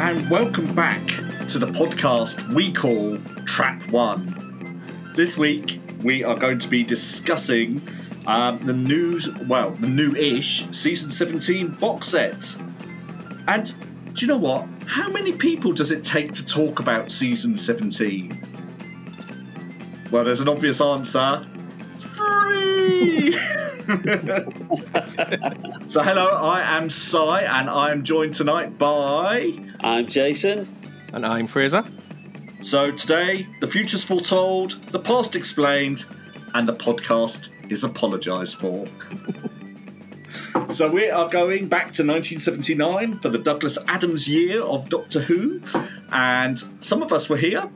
and welcome back to the podcast we call Trap One. This week, we are going to be discussing um, the news, well, the new ish season 17 box set. And do you know what? How many people does it take to talk about season 17? Well, there's an obvious answer. It's free! so, hello, I am Cy, and I am joined tonight by. I'm Jason. And I'm Fraser. So, today, the future's foretold, the past explained, and the podcast is apologised for. so, we are going back to 1979 for the Douglas Adams year of Doctor Who, and some of us were here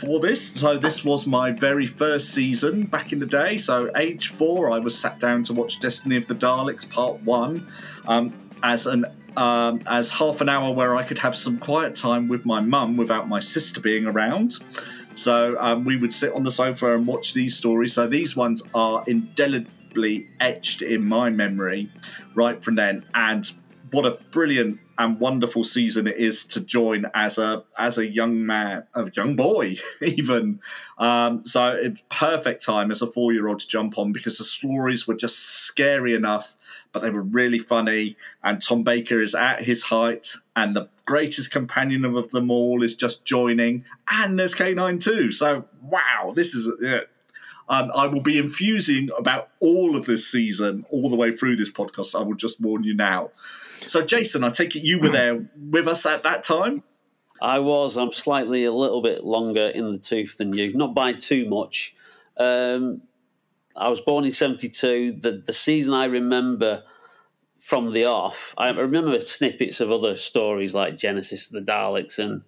for this. So this was my very first season back in the day. So age four, I was sat down to watch Destiny of the Daleks Part One um, as an um, as half an hour where I could have some quiet time with my mum without my sister being around. So um, we would sit on the sofa and watch these stories. So these ones are indelibly etched in my memory right from then. And what a brilliant and wonderful season it is to join as a as a young man, a young boy, even. Um, so it's perfect time as a four year old to jump on because the stories were just scary enough, but they were really funny. And Tom Baker is at his height, and the greatest companion of them all is just joining, and there's K9 too. So wow, this is. Yeah, um, I will be infusing about all of this season all the way through this podcast. I will just warn you now. So, Jason, I take it you were there with us at that time. I was. I'm slightly a little bit longer in the tooth than you, not by too much. Um, I was born in '72. The the season I remember from the off, I remember snippets of other stories like Genesis, the Daleks, and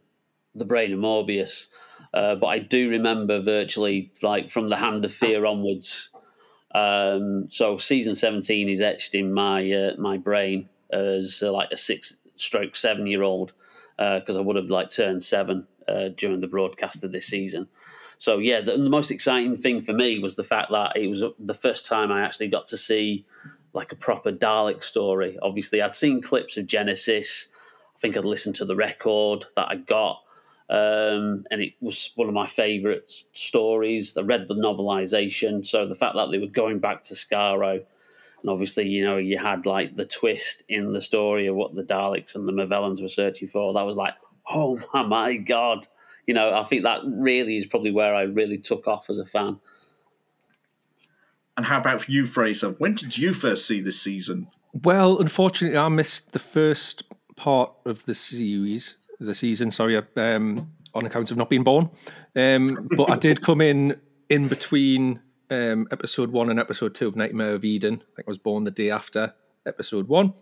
the Brain of Morbius. Uh, but I do remember virtually like from the Hand of Fear onwards. Um, so season 17 is etched in my uh, my brain as uh, like a six stroke seven year old because uh, I would have like turned seven uh, during the broadcast of this season. So yeah, the, the, most exciting thing for me was the fact that it was the first time I actually got to see like a proper Dalek story. Obviously, I'd seen clips of Genesis. I think I'd listened to the record that I got. Um, and it was one of my favourite stories. I read the novelization, so the fact that they were going back to Skaro and obviously, you know, you had like the twist in the story of what the Daleks and the Movellans were searching for. That was like, oh my god. You know, I think that really is probably where I really took off as a fan. And how about for you, Fraser? When did you first see this season? Well, unfortunately, I missed the first part of the series, the season. Sorry, um, on account of not being born. Um, but I did come in in between um, episode one and episode two of Nightmare of Eden. I think I was born the day after episode one.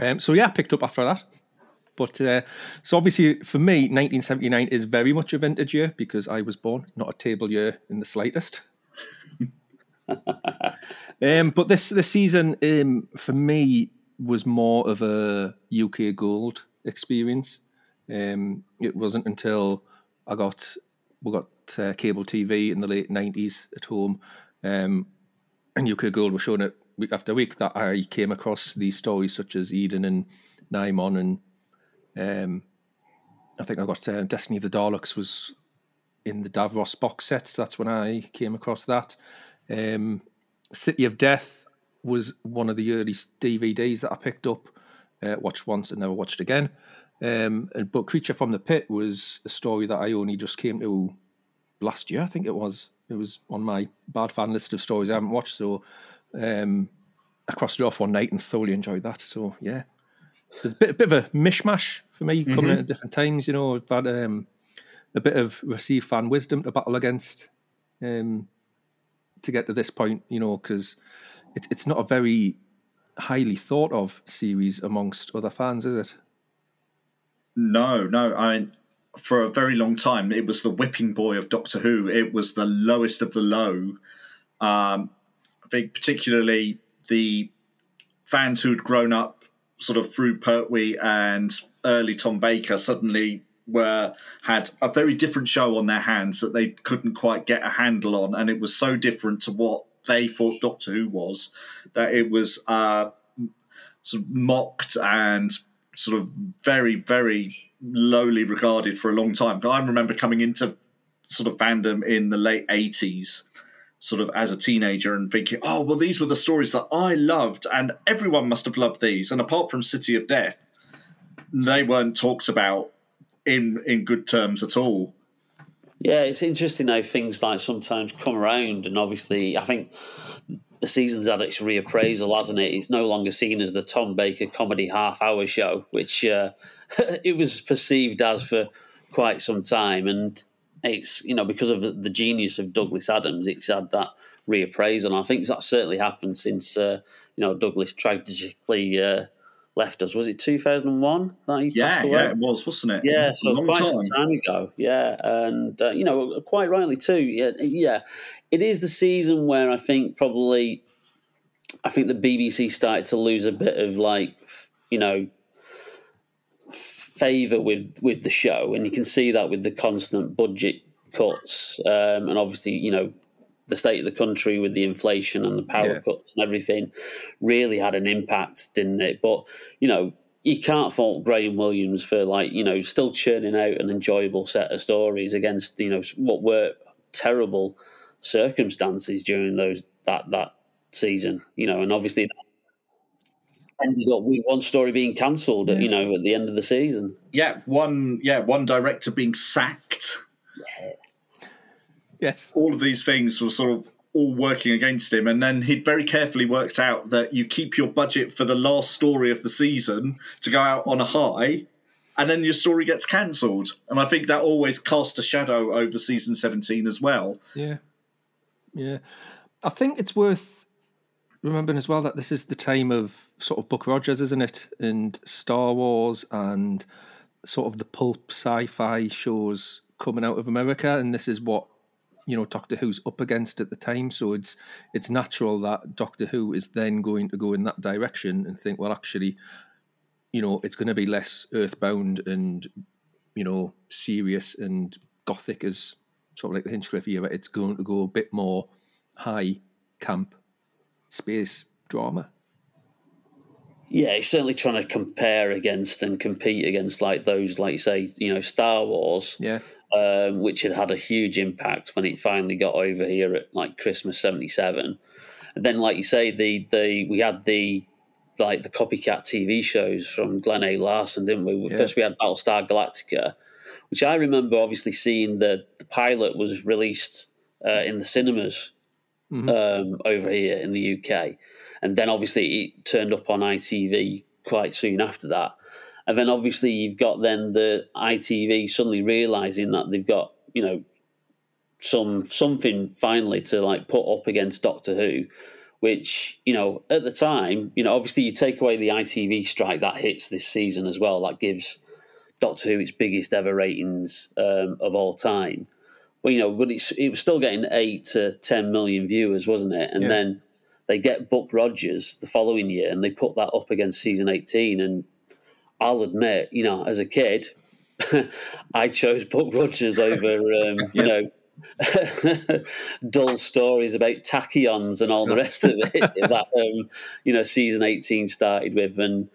Um, so yeah, I picked up after that. But uh, so obviously for me, 1979 is very much a vintage year because I was born, not a table year in the slightest. um, but this this season um, for me was more of a UK Gold experience. Um, it wasn't until I got we got uh, cable TV in the late nineties at home, um, and UK Gold was showing it week after week. That I came across these stories such as Eden and Nimon, and um, I think I got uh, Destiny of the Daleks was in the Davros box set. That's when I came across that. Um, City of Death was one of the early DVDs that I picked up, uh, watched once and never watched again. Um, but Creature from the Pit was a story that I only just came to last year. I think it was. It was on my bad fan list of stories I haven't watched. So um, I crossed it off one night and thoroughly enjoyed that. So yeah, it's a bit, a bit of a mishmash for me coming mm-hmm. at different times. You know, I've had um, a bit of received fan wisdom to battle against um, to get to this point. You know, because it, it's not a very highly thought of series amongst other fans, is it? No, no. I for a very long time it was the whipping boy of Doctor Who. It was the lowest of the low. Um, I think particularly the fans who'd grown up sort of through Pertwee and early Tom Baker suddenly were had a very different show on their hands that they couldn't quite get a handle on, and it was so different to what they thought Doctor Who was that it was uh, sort of mocked and sort of very, very lowly regarded for a long time. I remember coming into sort of fandom in the late 80s, sort of as a teenager, and thinking, oh, well, these were the stories that I loved, and everyone must have loved these. And apart from City of Death, they weren't talked about in in good terms at all. Yeah, it's interesting how things like sometimes come around, and obviously, I think the season's had its reappraisal, hasn't it? It's no longer seen as the Tom Baker comedy half-hour show, which uh, it was perceived as for quite some time, and it's you know because of the genius of Douglas Adams, it's had that reappraisal. And I think that certainly happened since uh, you know Douglas tragically. Uh, left us. Was it 2001 that he yeah, passed away? Yeah, it was, wasn't it? Yeah, so quite time. some time ago. Yeah, and uh, you know, quite rightly too. Yeah, yeah, it is the season where I think probably, I think the BBC started to lose a bit of like, you know, favor with with the show, and you can see that with the constant budget cuts, um, and obviously, you know, the state of the country with the inflation and the power yeah. cuts and everything really had an impact, didn't it? But you know, you can't fault Graham Williams for like you know still churning out an enjoyable set of stories against you know what were terrible circumstances during those that that season. You know, and obviously ended up with one story being cancelled. Yeah. You know, at the end of the season. Yeah, one. Yeah, one director being sacked. Yes. All of these things were sort of all working against him. And then he'd very carefully worked out that you keep your budget for the last story of the season to go out on a high, and then your story gets cancelled. And I think that always cast a shadow over season 17 as well. Yeah. Yeah. I think it's worth remembering as well that this is the time of sort of Buck Rogers, isn't it? And Star Wars and sort of the pulp sci fi shows coming out of America. And this is what you know Doctor Who's up against at the time. So it's it's natural that Doctor Who is then going to go in that direction and think, well, actually, you know, it's going to be less earthbound and you know serious and gothic as sort of like the Hinchcliffe era. It's going to go a bit more high camp space drama. Yeah, he's certainly trying to compare against and compete against like those, like you say, you know, Star Wars. Yeah um, which had had a huge impact when it finally got over here at like Christmas '77. And then, like you say, the the we had the like the copycat TV shows from Glenn A. Larson, didn't we? Yeah. First, we had Battlestar Galactica, which I remember obviously seeing the the pilot was released uh, in the cinemas mm-hmm. um, over here in the UK, and then obviously it turned up on ITV quite soon after that. And then obviously you've got then the ITV suddenly realizing that they've got you know some something finally to like put up against Doctor Who, which you know at the time you know obviously you take away the ITV strike that hits this season as well that gives Doctor Who its biggest ever ratings um, of all time. Well, you know, but it's it was still getting eight to ten million viewers, wasn't it? And yeah. then they get Buck Rogers the following year, and they put that up against season eighteen, and I'll admit, you know, as a kid, I chose Buck Rogers over, um, you know, dull stories about tachyons and all the rest of it that um, you know season 18 started with. And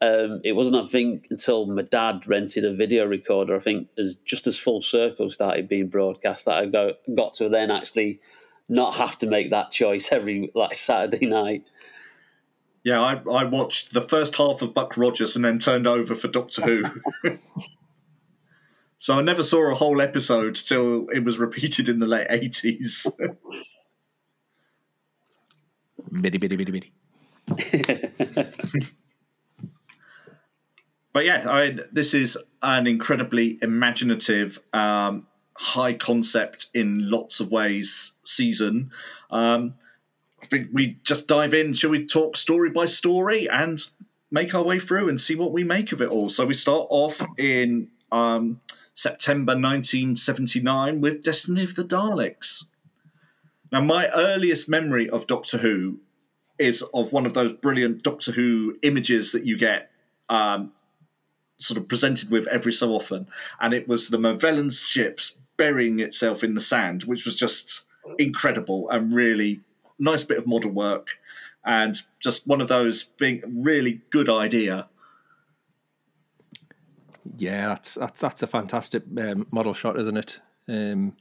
um, it wasn't I think until my dad rented a video recorder I think as just as full circle started being broadcast that I got got to then actually not have to make that choice every like Saturday night yeah, I, I watched the first half of Buck Rogers and then turned over for Doctor Who. so I never saw a whole episode till it was repeated in the late 80s. bitty, bitty, bitty, bitty. but yeah, I mean, this is an incredibly imaginative, um, high concept in lots of ways season. Um, I think we just dive in. Shall we talk story by story and make our way through and see what we make of it all? So we start off in um, September 1979 with Destiny of the Daleks. Now, my earliest memory of Doctor Who is of one of those brilliant Doctor Who images that you get um, sort of presented with every so often. And it was the Movellans ships burying itself in the sand, which was just incredible and really nice bit of model work, and just one of those being really good idea. Yeah, that's that's that's a fantastic um, model shot, isn't it? Um,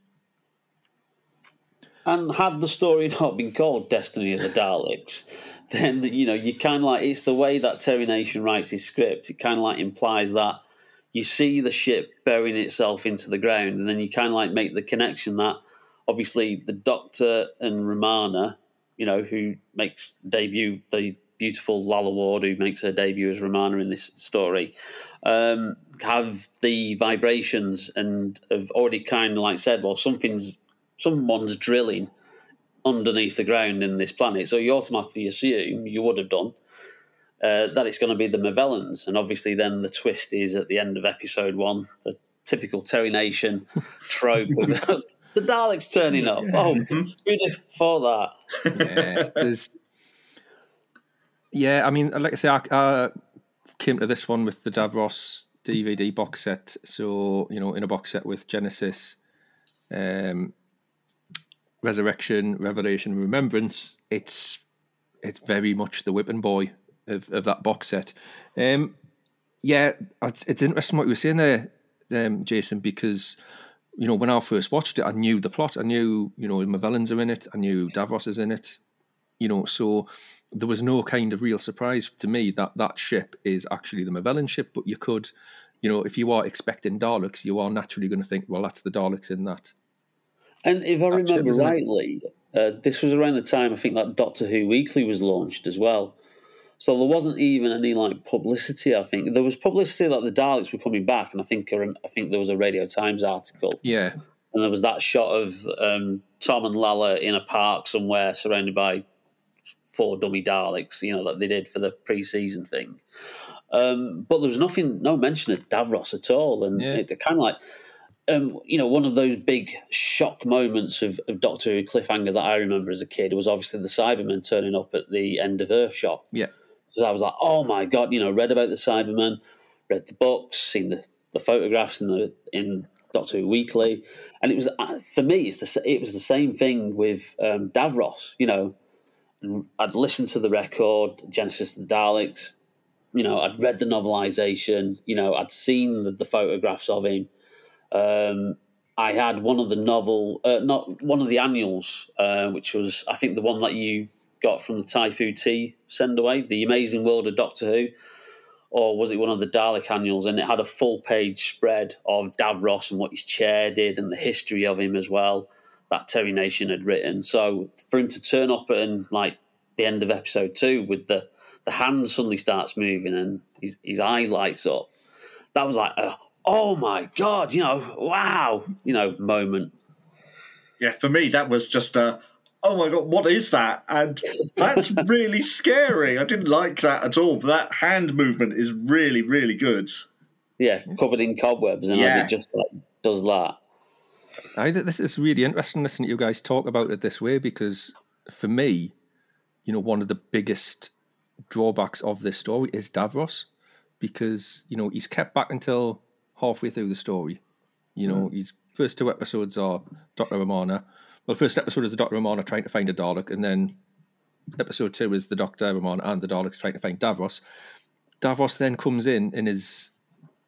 and had the story not been called Destiny of the Daleks, then you know you kind of like it's the way that Terry Nation writes his script. It kind of like implies that you see the ship burying itself into the ground, and then you kind of like make the connection that obviously the Doctor and Romana, you know, who makes debut the beautiful Lalla Ward, who makes her debut as Romana in this story, um, have the vibrations and have already kind of like said, well, something's someone's drilling underneath the ground in this planet. So you automatically assume you would have done uh, that it's going to be the Movellans, and obviously then the twist is at the end of episode one, the typical Terry Nation trope. The Daleks turning up. Oh, who'd have thought that? Yeah, there's. Yeah, I mean, like I say, I, I came to this one with the Davros DVD box set. So you know, in a box set with Genesis, um, Resurrection, Revelation, Remembrance, it's it's very much the whipping boy of, of that box set. Um, yeah, it's, it's, interesting what you were saying there, um, Jason, because you know when I first watched it, I knew the plot. I knew you know Movellans are in it. I knew Davros is in it. You know, so there was no kind of real surprise to me that that ship is actually the Movellan ship. But you could, you know, if you are expecting Daleks, you are naturally going to think, well, that's the Daleks in that and if I remember rightly, uh, this was around the time I think that Doctor Who Weekly was launched as well. So there wasn't even any like publicity. I think there was publicity that the Daleks were coming back, and I think I think there was a Radio Times article. Yeah, and there was that shot of um, Tom and Lalla in a park somewhere, surrounded by four dummy Daleks. You know that they did for the pre-season thing. Um, but there was nothing, no mention of Davros at all, and yeah. it, kind of like um, you know, one of those big shock moments of, of, Doctor Who cliffhanger that I remember as a kid was obviously the Cybermen turning up at the end of Earthshock. Yeah. Because I was like, oh my God, you know, read about the Cybermen, read the books, seen the, the photographs in the in Doctor Who Weekly. And it was, uh, for me, it's the, it was the same thing with um, Davros, you know. I'd listened to the record, Genesis of the Daleks, you know, I'd read the novelization, you know, I'd seen the, the photographs of him um, I had one of the novel, uh, not one of the annuals, uh, which was I think the one that you got from the Typhoo Tea send away, the Amazing World of Doctor Who, or was it one of the Dalek annuals? And it had a full page spread of Davros and what his chair did and the history of him as well that Terry Nation had written. So for him to turn up and like the end of episode two with the the hand suddenly starts moving and his, his eye lights up. That was like, a oh my god, you know, wow, you know, moment. Yeah, for me that was just a oh my god, what is that? And that's really scary. I didn't like that at all. But that hand movement is really, really good. Yeah, covered in cobwebs, and yeah. as it just like, does that. I think this is really interesting listening to you guys talk about it this way because for me, you know, one of the biggest drawbacks of this story is Davros because you know he's kept back until halfway through the story. You know, mm. his first two episodes are Dr. Romana. Well, first episode is the Dr. Romana trying to find a Dalek, and then episode two is the Dr. Romana and the Daleks trying to find Davros. Davros then comes in and is,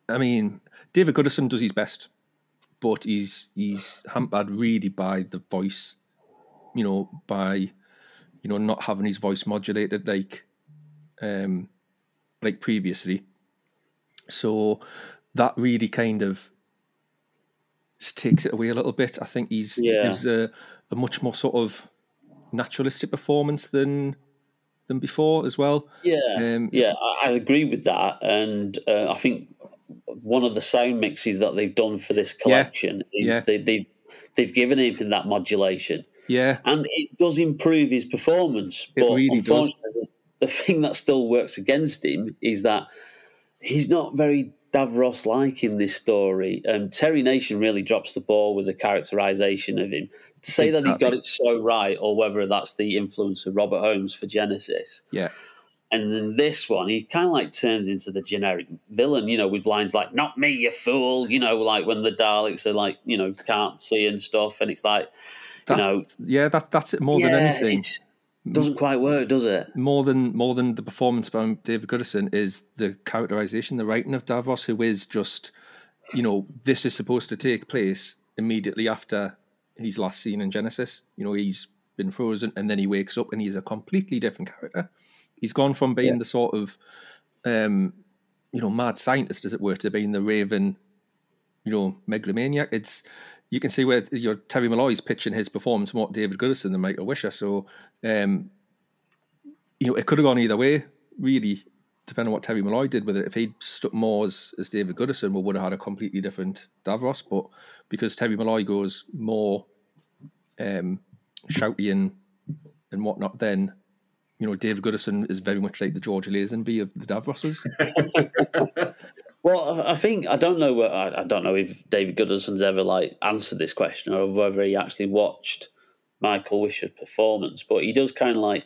I mean, David Gooderson does his best, but he's he's hampered really by the voice, you know, by you know not having his voice modulated like um like previously. So that really kind of takes it away a little bit. I think he's yeah. gives a, a much more sort of naturalistic performance than than before as well. Yeah, um, yeah, I, I, agree with that, and uh, I think one of the sound mixes that they've done for this collection yeah, is yeah. They, they've they've given him that modulation. Yeah, and it does improve his performance. It but really does. The thing that still works against him is that he's not very Davros like in this story? Um, Terry Nation really drops the ball with the characterization of him. To say that he got it so right, or whether that's the influence of Robert Holmes for Genesis. Yeah. And then this one, he kind of like turns into the generic villain, you know, with lines like "Not me, you fool," you know, like when the Daleks are like, you know, can't see and stuff, and it's like, that, you know, yeah, that that's it more yeah, than anything. Doesn't quite work, does it? more than more than the performance by David Gooderson is the characterization, the writing of Davros, who is just, you know, this is supposed to take place immediately after his last scene in Genesis. You know, he's been frozen and then he wakes up and he's a completely different character. He's gone from being the sort of, um, you know, mad scientist, as it were, to being the Raven, you know, megalomaniac. It's you can see where your Terry Molloy's pitching his performance what David Gooderson than Michael Wisher. So, um, you know, it could have gone either way, really, depending on what Terry Molloy did with it. If he'd stuck more as, as David Gooderson, we would have had a completely different Davros. But because Terry Molloy goes more um, shouty and, and whatnot, then, you know, David Gooderson is very much like the George Lazenby of the Davroses. Well, I think I don't know. what- I don't know if David Gooderson's ever like answered this question or whether he actually watched Michael Wisher's performance, but he does kind of like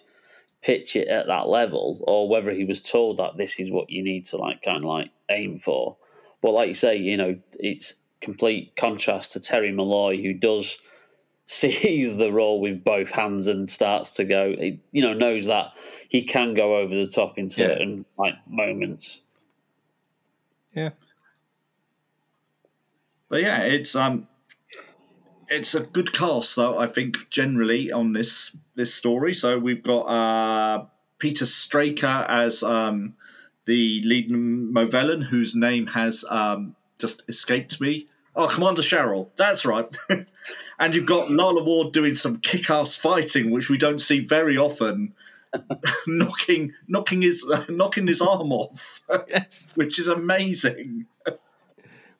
pitch it at that level, or whether he was told that this is what you need to like kind of like aim for. But like you say, you know, it's complete contrast to Terry Molloy, who does sees the role with both hands and starts to go. he, You know, knows that he can go over the top in certain like moments. Yeah. But yeah, it's um, it's a good cast though. I think generally on this this story. So we've got uh, Peter Straker as um, the lead Movellan, whose name has um, just escaped me. Oh, Commander Sharrel, that's right. and you've got Lalla Ward doing some kick-ass fighting, which we don't see very often. knocking, knocking his, knocking his arm off, Yes. which is amazing.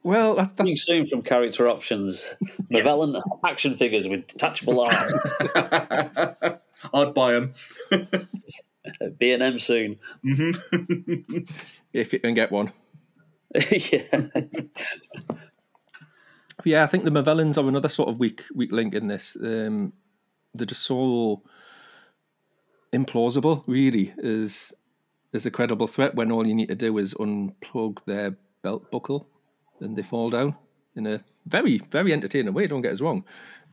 Well, that, that, Coming soon from character options, Movellan action figures with detachable arms. I'd buy them. B and M soon. if you can get one. yeah, Yeah, I think the Movellans are another sort of weak weak link in this. Um, they're just so implausible, really, is as a credible threat when all you need to do is unplug their belt buckle and they fall down in a very very entertaining way. Don't get us wrong,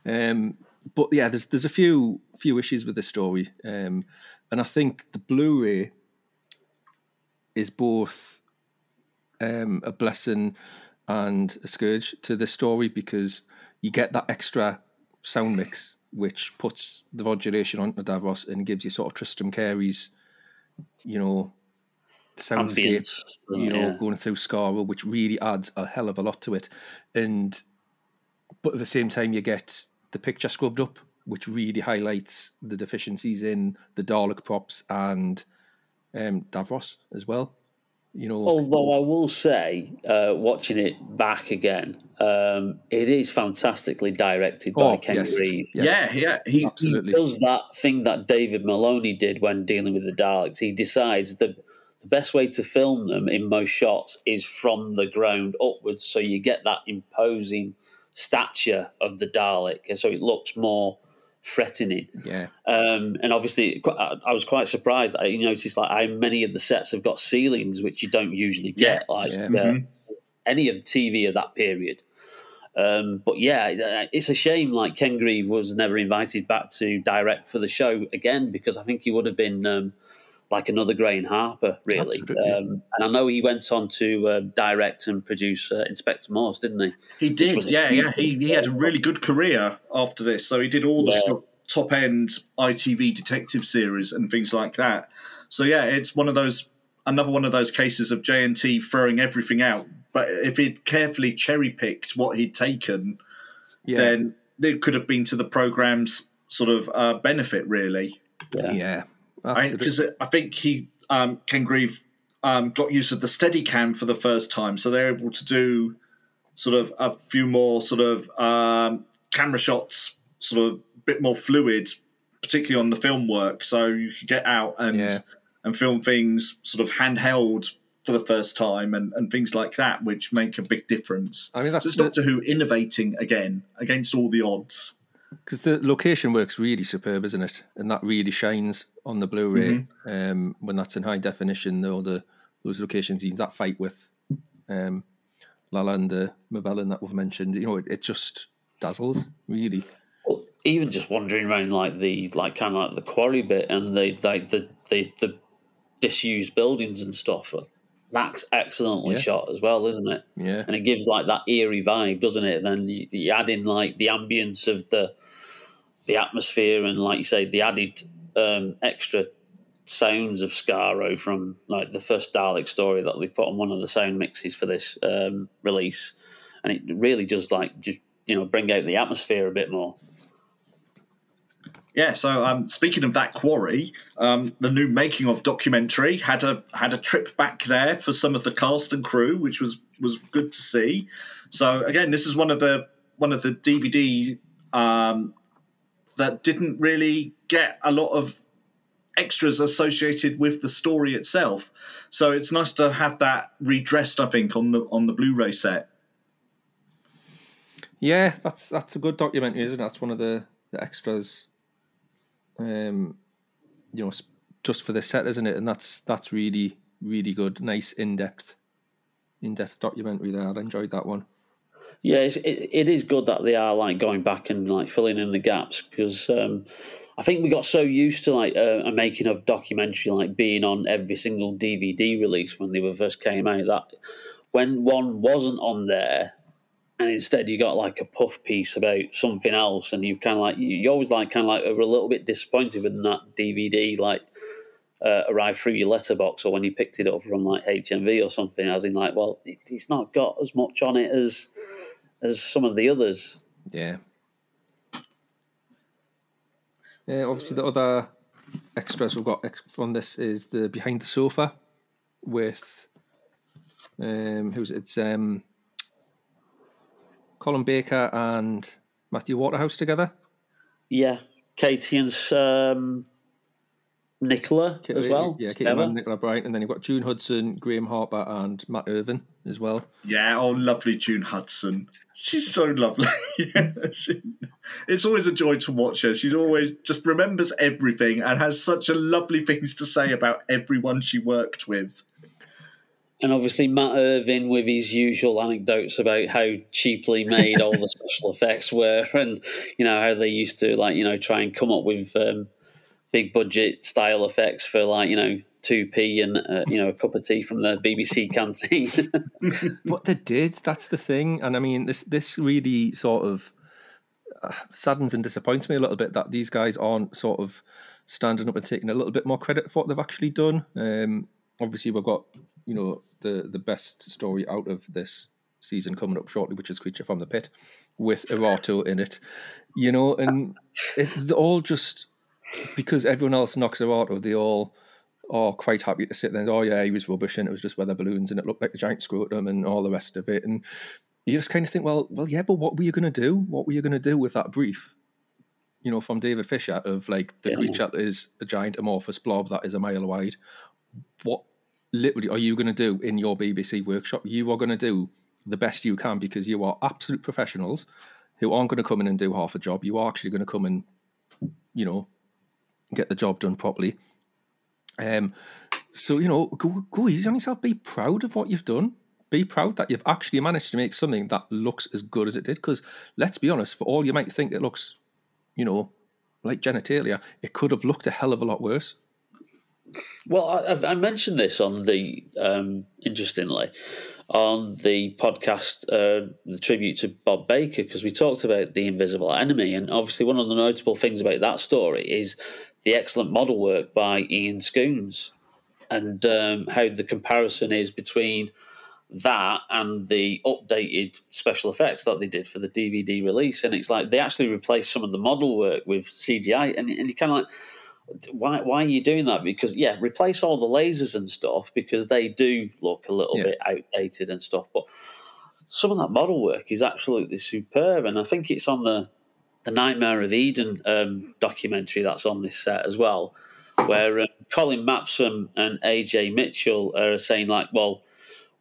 um, but yeah, there's there's a few few issues with this story, um, and I think the Blu-ray is both um, a blessing and a scourge to this story because you get that extra sound mix which puts the modulation onto Davros and gives you sort of Tristram Cary's, you know, soundscape, ambience. you know, Yeah. going through Skaro, which really adds a hell of a lot to it. And but at the same time, you get the picture scrubbed up, which really highlights the deficiencies in the Dalek props and um, Davros as well. You know, Although I will say, uh, watching it back again, um, it is fantastically directed by Oh, Ken yes. Grieve. Yes. Yeah, yeah. He. He does that thing that David Maloney did when dealing with the Daleks. He decides that the best way to film them in most shots is from the ground upwards, so you get that imposing stature of the Dalek, and so it looks more threatening. yeah, Um, and obviously, I I was quite surprised that I noticed like how many of the sets have got ceilings, which you don't usually get, Yes. like Yeah. uh, Mhm. any of TV of that period. Um, but yeah, it's a shame. Like Ken Grieve was never invited back to direct for the show again because I think he would have been um, like another Graeme Harper, really. Um, and I know he went on to uh, direct and produce uh, Inspector Morse, didn't he? He did, was a yeah, yeah. He, he had a really good career after this. So he did all the Yeah. sort top end ITV detective series and things like that. So yeah, it's one of those another one of those cases of JNT throwing everything out. But if he'd carefully cherry picked what he'd taken, yeah, then it could have been to the program's sort of uh, benefit, really. Yeah. yeah, Because I, think he um, Ken Grieve um, got use of the Steadicam for the first time, so they're able to do sort of a few more sort of um, camera shots, sort of a bit more fluid, particularly on the film work. So you could get out and Yeah. and film things sort of handheld for the first time and, and things like that, which make a big difference. I mean, that's so it's the- Doctor Who innovating again against all the odds. Because the location works really superb, isn't it? And that really shines on the Blu-ray Mm-hmm. um, when that's in high definition. All the those location scenes, that fight with um, Lalla and the Movellan that we've mentioned, you know, it, it just dazzles really. Well, even just wandering around like the like kind of like the quarry bit and the like the the, the disused buildings and stuff. That's excellently Yeah. shot as well, isn't it? Yeah. And it gives like that eerie vibe, doesn't it? Then you, you add in like the ambience of the the atmosphere and like you say, the added um, extra sounds of Skaro from like the first Dalek story that they put on one of the sound mixes for this um, release, and it really does like just you know bring out the atmosphere a bit more. Yeah, so um, speaking of that quarry, um, the new making of documentary had a had a trip back there for some of the cast and crew, which was was good to see. So again, this is one of the one of the DVD um, that didn't really get a lot of extras associated with the story itself. So it's nice to have that redressed, I think, on the on the Blu-ray set. Yeah, that's that's a good documentary, isn't it? That's one of the, the extras. Um, you know, just for the set, isn't it? And that's that's really really good, nice in depth, in depth documentary there. I enjoyed that one. Yeah, it's, it, it is good that they are like going back and like filling in the gaps because um, I think we got so used to like uh, a making of documentary like being on every single DVD release when they were first came out that when one wasn't on there and instead you got like a puff piece about something else and you kind of like you, always like kind of like were a little bit disappointed when that DVD like uh, arrived through your letterbox or when you picked it up from like HMV or something as in like well it, it's not got as much on it as as some of the others. Yeah. Yeah, obviously the other extras we've got from this is the behind the sofa with um who's it? It's um Colin Baker and Matthew Waterhouse together. Yeah, Katy and um, Nicola as well. Yeah, Katy and Nicola Bryant, and then you've got June Hudson, Graeme Harper, and Mat Irvine as well. Yeah, oh, lovely June Hudson. She's so lovely. She- it's always a joy to watch her. She's always just remembers everything and has such a lovely things to say about everyone she worked with. And obviously Mat Irvine with his usual anecdotes about how cheaply made all the special effects were, and you know how they used to like you know try and come up with um, big budget style effects for like you know two p and uh, you know a cup of tea from the BBC canteen. But they did. That's the thing, and I mean, this this really sort of uh, saddens and disappoints me a little bit that these guys aren't sort of standing up and taking a little bit more credit for what they've actually done. Um, obviously, we've got you know the the best story out of this season coming up shortly, which is Creature from the Pit, with Erato in it. You know, and it, all just because everyone else knocks Erato, they all are quite happy to sit there and oh yeah, he was rubbish and it was just weather balloons and it looked like a giant scrotum and all the rest of it. And you just kind of think, well, well, yeah, but what were you going to do? What were you going to do with that brief? You know, from David Fisher of like the Yeah. creature is a giant amorphous blob that is a mile wide. What literally are you going to do in your BBC workshop? You are going to do the best you can because you are absolute professionals who aren't going to come in and do half a job. You are actually going to come and, you know, get the job done properly. Um, so you know, go go easy on yourself. Be proud of what you've done. Be proud that you've actually managed to make something that looks as good as it did. Because let's be honest, for all you might think it looks, you know, like genitalia, it could have looked a hell of a lot worse. Well, I, I've- mentioned this on the um, interestingly on the podcast, uh, the tribute to Bob Baker, because we talked about the Invisible Enemy, and obviously one of the notable things about that story is the excellent model work by Ian Scoones, and um, how the comparison is between that and the updated special effects that they did for the DVD release, and it's like they actually replaced some of the model work with CGI, and, and you kind of like why why are you doing that? Because yeah, replace all the lasers and stuff because they do look a little Yeah. bit outdated and stuff. But some of that model work is absolutely superb, and I think it's on the the Nightmare of Eden um, documentary that's on this set as well, where um, Colin Mapson and AJ Mitchell are saying like, well,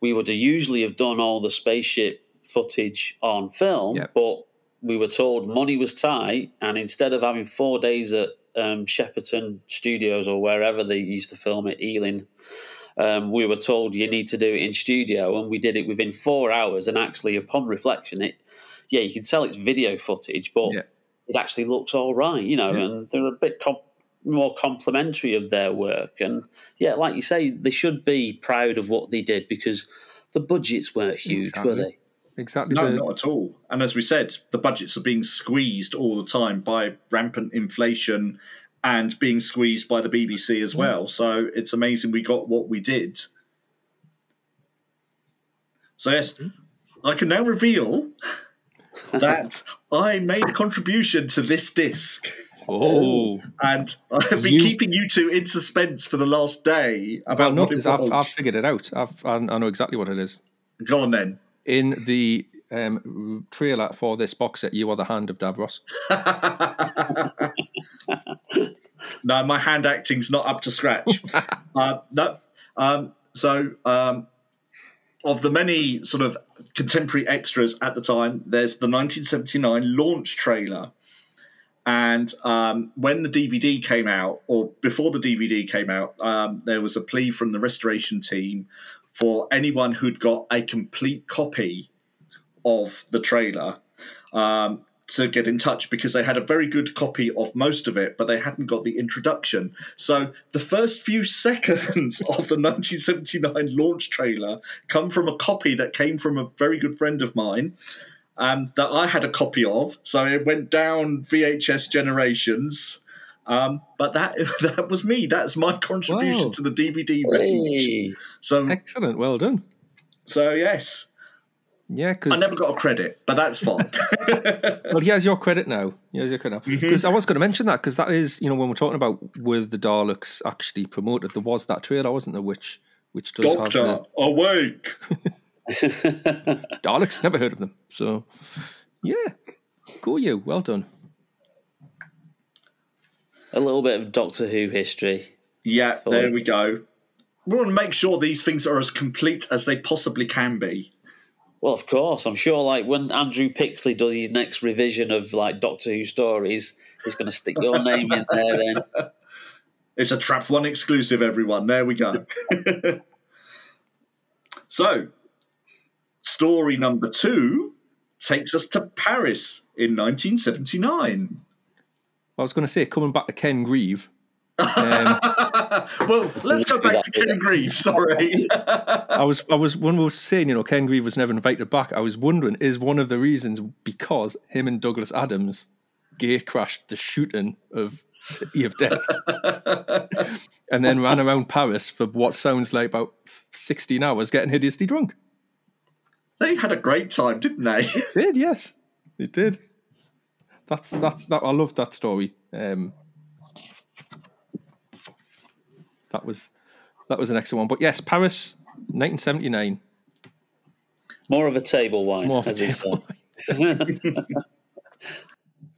we would have usually have done all the spaceship footage on film, Yeah. but we were told money was tight, and instead of having four days at um, Shepperton Studios or wherever they used to film it, Ealing, um, we were told you need to do it in studio, and we did it within four hours. And actually, upon reflection, it yeah, you can tell it's video footage, but Yeah. it actually looks all right, you know, Yeah. and they're a bit com- more complimentary of their work. And yeah, like you say, they should be proud of what they did because the budgets weren't huge, were they? Exactly. No, the- not at all. And as we said, the budgets are being squeezed all the time by rampant inflation and being squeezed by the BBC as mm. well. So it's amazing we got what we did. So, yes, mm. I can now reveal that I made a contribution to this disc. Oh, And I've been You- keeping you two in suspense for the last day well, about no, what it because I've. I've figured it out. I've, I know exactly what it is. Go on then. In the um, trailer for this box set, you are the hand of Davros. no, my hand acting's not up to scratch. uh, no. Um, so, um, of the many sort of contemporary extras at the time, there's the 1979 launch trailer. And um, when the DVD came out, or before the DVD came out, um, there was a plea from the restoration team for anyone who'd got a complete copy of the trailer um, to get in touch because they had a very good copy of most of it, but they hadn't got the introduction. So the first few seconds of the 1979 launch trailer come from a copy that came from a very good friend of mine. Um, that I had a copy of, so it went down VHS generations. Um, but that that was me. That's my contribution Wow. to the DVD range. Hey. So Excellent. Well done. so yes, Yeah, because I never got a credit, but that's fine. well, he has your credit now. Here's your credit Mm-hmm. because I was going to mention that because that is, you know, when we're talking about were the Daleks actually promoted, there was that trailer, I wasn't there? Which which does Doctor, have awake! Daleks. Never heard of them. So yeah, go you. Well done. A little bit of Doctor Who history. Yeah, there we go. We want to make sure these things are as complete as they possibly can be. Well, of course, I'm sure. Like when Andrew Pixley does his next revision of like Doctor Who stories, he's going to stick your name in there. Then It's a Trap One exclusive, everyone. There we go. so, story number two takes us to Paris in 1979. I was going to say coming back to Ken Grieve. Um, well, let's go back to Ken Grieve. Sorry. I was, I was, when we were saying, you know, Ken Grieve was never invited back. I was wondering, is one of the reasons because him and Douglas Adams gate crashed the shooting of City of Death, and then ran around Paris for what sounds like about sixteen hours, getting hideously drunk. they had a great time, didn't they? They did, yes, they did. That's that. That I love that story. Um, that was that was an excellent one. But yes, Paris, 1979. more of a table wine, More of a as he table said.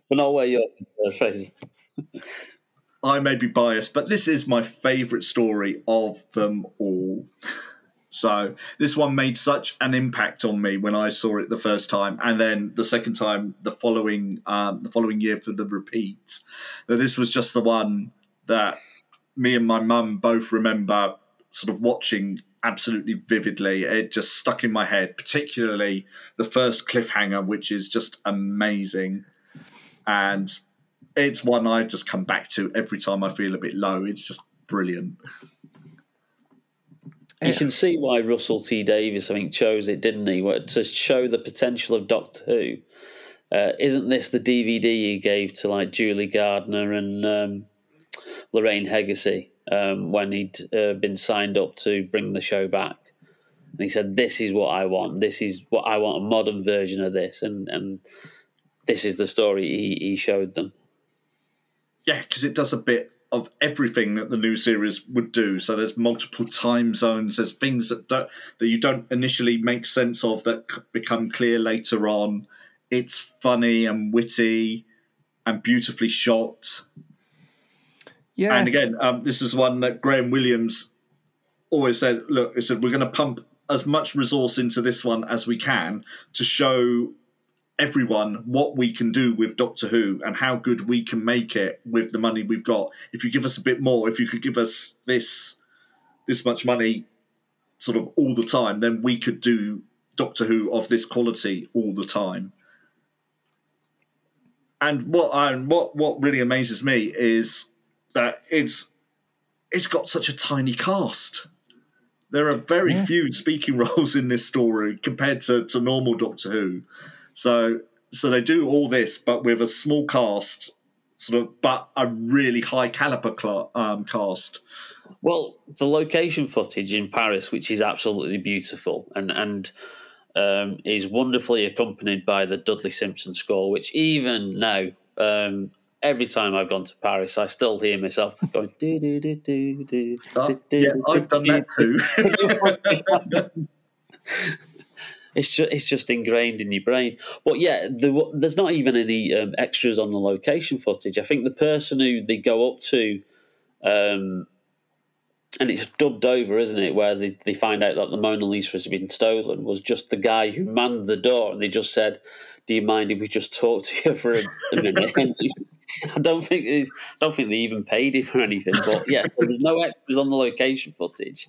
but not where you're concerned, Fraser. I may be biased, but this is my favourite story of them all. So this one made such an impact on me when I saw it the first time, and then the second time the following um, the following year for the repeat. That this was just the one that me and my mum both remember sort of watching absolutely vividly. It just stuck in my head, particularly the first cliffhanger, which is just amazing, and it's one I just come back to every time I feel a bit low. It's just brilliant. You can see why Russell T Davies, I think, chose it, didn't he? What- To show the potential of Doctor Who. Uh, isn't this the DVD he gave to like Julie Gardner and um, Lorraine Heggessey um, when he had uh, been signed up to bring the show back? And he said, "This is what I want. This is what I want. A modern version of this." And and this is the story he, he showed them. Yeah, because it does a bit of everything that the new series would do. So there's multiple time zones. There's things that don't that you don't initially make sense of that become clear later on. It's funny and witty and beautifully shot. Yeah, And again, um, this is one that Graham Williams always said. Look, he said we're going to pump as much resource into this one as we can to show everyone what we can do with Doctor Who and how good we can make it with the money we've got. If you give us a bit more, if you could give us this this much money, sort of all the time, then we could do Doctor Who of this quality all the time. and what and what what really amazes me is that it's it's got such a tiny cast. There are very Yeah. few speaking roles in this story compared to, to normal Doctor Who. So so they do all this, but with a small cast, sort of, but a really high caliber cla- um, cast. Well, the location footage in Paris, which is absolutely beautiful and and um, is wonderfully accompanied by the Dudley Simpson score, which even now, um, every time I've gone to Paris, I still hear myself going. "Do, do, do, do, do, yeah, I've done do, that too. It's just, it's just ingrained in your brain. But yeah, wa- there's not even any um, extras on the location footage. I think the person who they go up to, um, and it's dubbed over, isn't it, where they, they find out that the Mona Lisa has been stolen, was just the guy who manned the door, and they just said, "Do you mind if we just talk to you for a, a minute?" I don't think they, don't think they even paid him or anything. But yeah, so there's no extras on the location footage.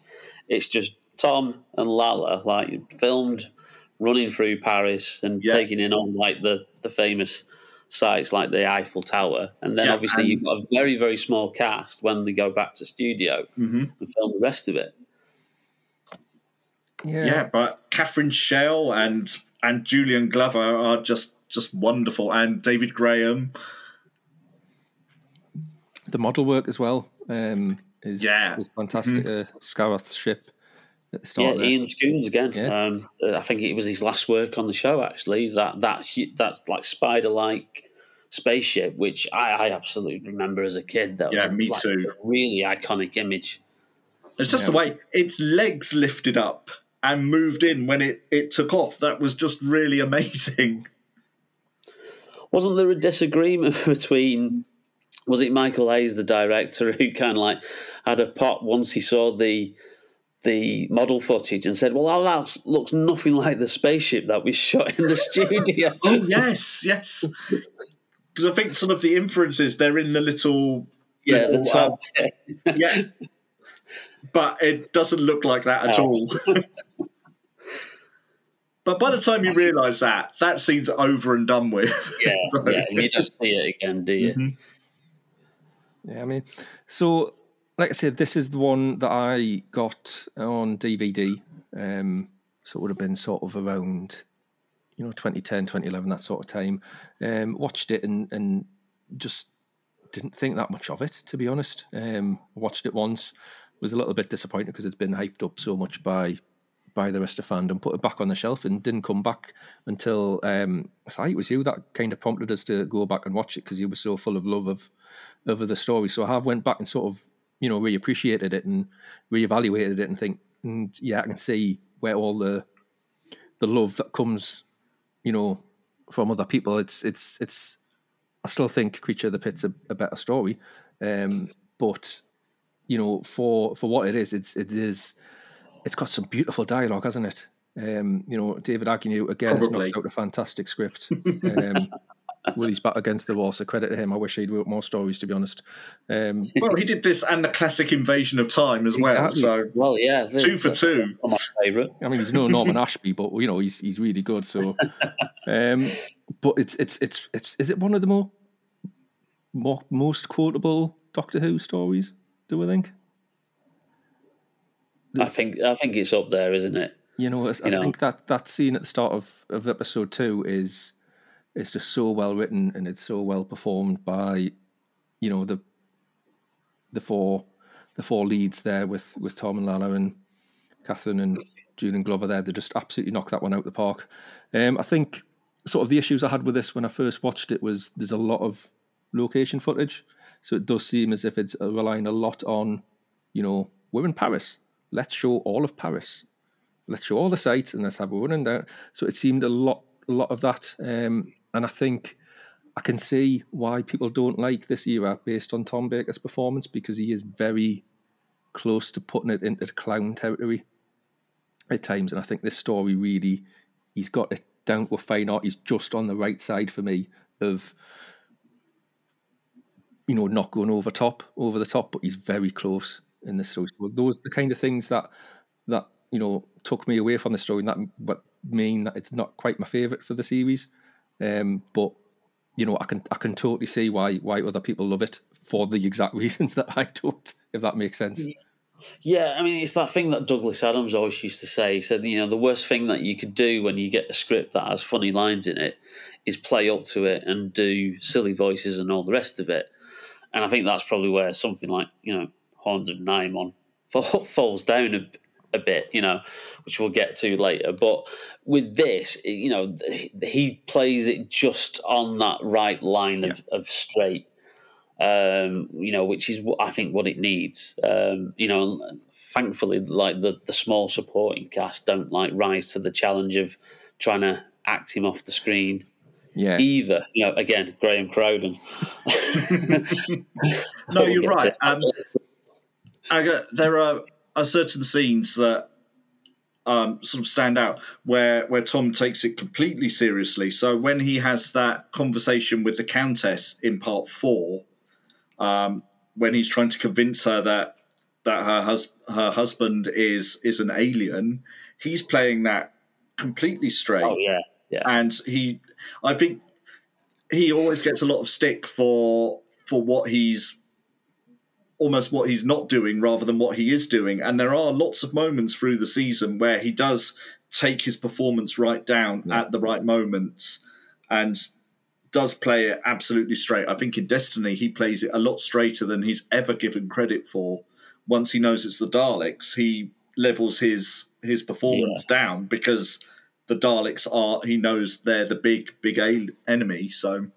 It's just Tom and Lalla like filmed running through Paris and Yeah. taking in on like the the famous sites like the Eiffel Tower, and then Yeah, obviously and- you've got a very very small cast when they go back to studio hmm and film the rest of it. Yeah. Yeah, but Catherine Schell and and Julian Glover are just just wonderful, and David Graham. The model work as well um, is, Yeah. is fantastic. Uh, Scaroth's ship at the start. Yeah, there. Ian Scoones again. Yeah. Um, I think it was his last work on the show. Actually, that that hu- that's like spider-like spaceship, which I, I absolutely remember as a kid. That Yeah, was me like too. a really iconic image. It's just Yeah. the way its legs lifted up and moved in when it, it took off. That was just really amazing. Wasn't there a disagreement between? Was it Michael Hayes, the director, who kind of like had a pop once he saw the the model footage and said, "Well, that looks nothing like the spaceship that we shot in the studio." Oh yes, yes. Because I think some of the inferences they're in the little yeah, the little, top. uh, yeah, but it doesn't look like that at No. all. but by the time you realise that, that scene's over and done with. Yeah, So- yeah, and you don't see it again, do you? Mhm. Yeah, I mean, so like I said, this is the one that I got on DVD. Um, so it would have been sort of around, you know, 2010, 2011, that sort of time. Um, watched it and, and just didn't think that much of it, to be honest. Um, watched it once, was a little bit disappointed because it's been hyped up so much by by the rest of fandom. Put it back on the shelf and didn't come back until um, it was you that kind of prompted us to go back and watch it because you were so full of love of of the story. So I have went back and sort of you know reappreciated it and reevaluated it and think, and yeah, I can see where all the the love that comes, you know, from other people. It's it's it's. I still think Creature of the Pit's a, a better story, um, but you know, for for what it is, it's it is it's got some beautiful dialogue, hasn't it? Um, you know, David Agnew again has knocked out a fantastic script. Um, with his back against the wall, so credit to him. I wish he'd wrote more stories, to be honest. Um, well, he did this and the classic Invasion of Time as well. Exactly. So Well, yeah, two for two. My favourite. I mean, he's no Norman Ashby, but you know, he's he's really good. So, um, but it's it's it's it's is it one of the more, more most quotable Doctor Who stories? Do we think? I think I think it's up there, isn't it? You know, I You know. think that that scene at the start of, of episode two is is just so well written and it's so well performed by, you know, the the four the four leads there with with Tom and Lalla and Catherine and Julian Glover there. They just absolutely knocked that one out the park. Um, I think sort of the issues I had with this when I first watched it was there's a lot of location footage, so it does seem as if it's relying a lot on, you know, we're in Paris. Let's show all of Paris let's show all the sites and let's have a running down. So it seemed a lot, a lot of that. Um, and I think I can see why people don't like this era based on Tom Baker's performance because he is very close to putting it into clown territory at times. And I think this story really, he's got it down to a fine art. He's just on the right side for me of, you know, not going over top, over the top, but he's very close in this story. So those are the kind of things that that you know took me away from the story, and that but mean that it's not quite my favorite for the series. Um, but you know, I can I can totally see why why other people love it for the exact reasons that I don't, if that makes sense. Yeah, I mean, it's that thing that Douglas Adams always used to say. He said, you know, the worst thing that you could do when you get a script that has funny lines in it is play up to it and do silly voices and all the rest of it. And I think that's probably where something like, you know, Horns of Nimon falls down a, a bit, you know, which we'll get to later. But with this, you know, he plays it just on that right line of, of straight, um, you know, which is I think what it needs. Um, you know, thankfully, like the the small supporting cast don't like rise to the challenge of trying to act him off the screen. Yeah. Either, you know, again, Graham Crowden. no, you're right. Um, got, there are, are certain scenes that um, sort of stand out where where Tom takes it completely seriously. So when he has that conversation with the Countess in part four, um, when he's trying to convince her that that her hus- her husband is is an alien, he's playing that completely straight. Oh yeah, yeah. And he, I think, he always gets a lot of stick for for what he's almost what he's not doing rather than what he is doing. And there are lots of moments through the season where he does take his performance right down yeah. at the right moments and does play it absolutely straight. I think in Destiny he plays it a lot straighter than he's ever given credit for. Once he knows it's the Daleks, he levels his his performance yeah. down because the Daleks are he knows they're the big big enemy. So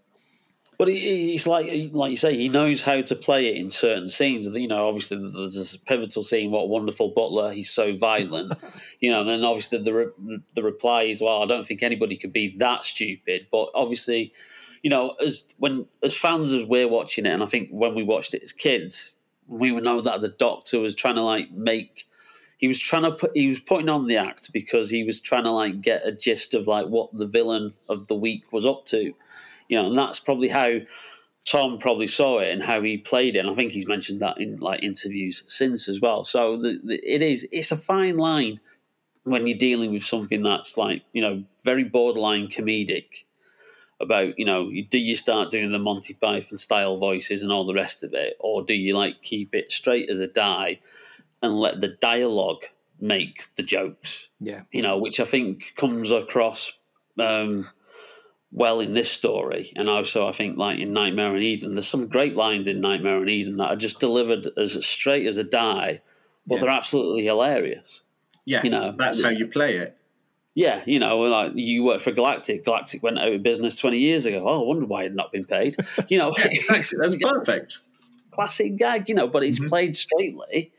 but it's like, like you say, he knows how to play it in certain scenes. You know, obviously there's this pivotal scene. What a wonderful butler! He's so violent. you know, and then obviously the re- the reply is, "Well, I don't think anybody could be that stupid." But obviously, you know, as when as fans as we're watching it, and I think when we watched it as kids, we would know that the Doctor was trying to like make. He was trying to put. He was putting on the act because he was trying to like get a gist of like what the villain of the week was up to you know, and that's probably how Tom probably saw it and how he played it. And I think he's mentioned that in like interviews since as well. So the, the, it is it's a fine line when you're dealing with something that's like you know very borderline comedic about you know do you start doing the Monty Python style voices and all the rest of it, or do you like keep it straight as a die and let the dialogue make the jokes? Yeah, you know, which I think comes across. Um, well in this story, and also I think like in Nightmare on Eden, there's some great lines in Nightmare on Eden that are just delivered as straight as a die, but yeah. they're absolutely hilarious. Yeah, you know that's how you play it. Yeah, you know, like you work for Galactic. Galactic went out of business twenty years ago. Oh, I wonder why it had not been paid. You know, that's, perfect. Classic gag, you know, but it's mm-hmm. played straightly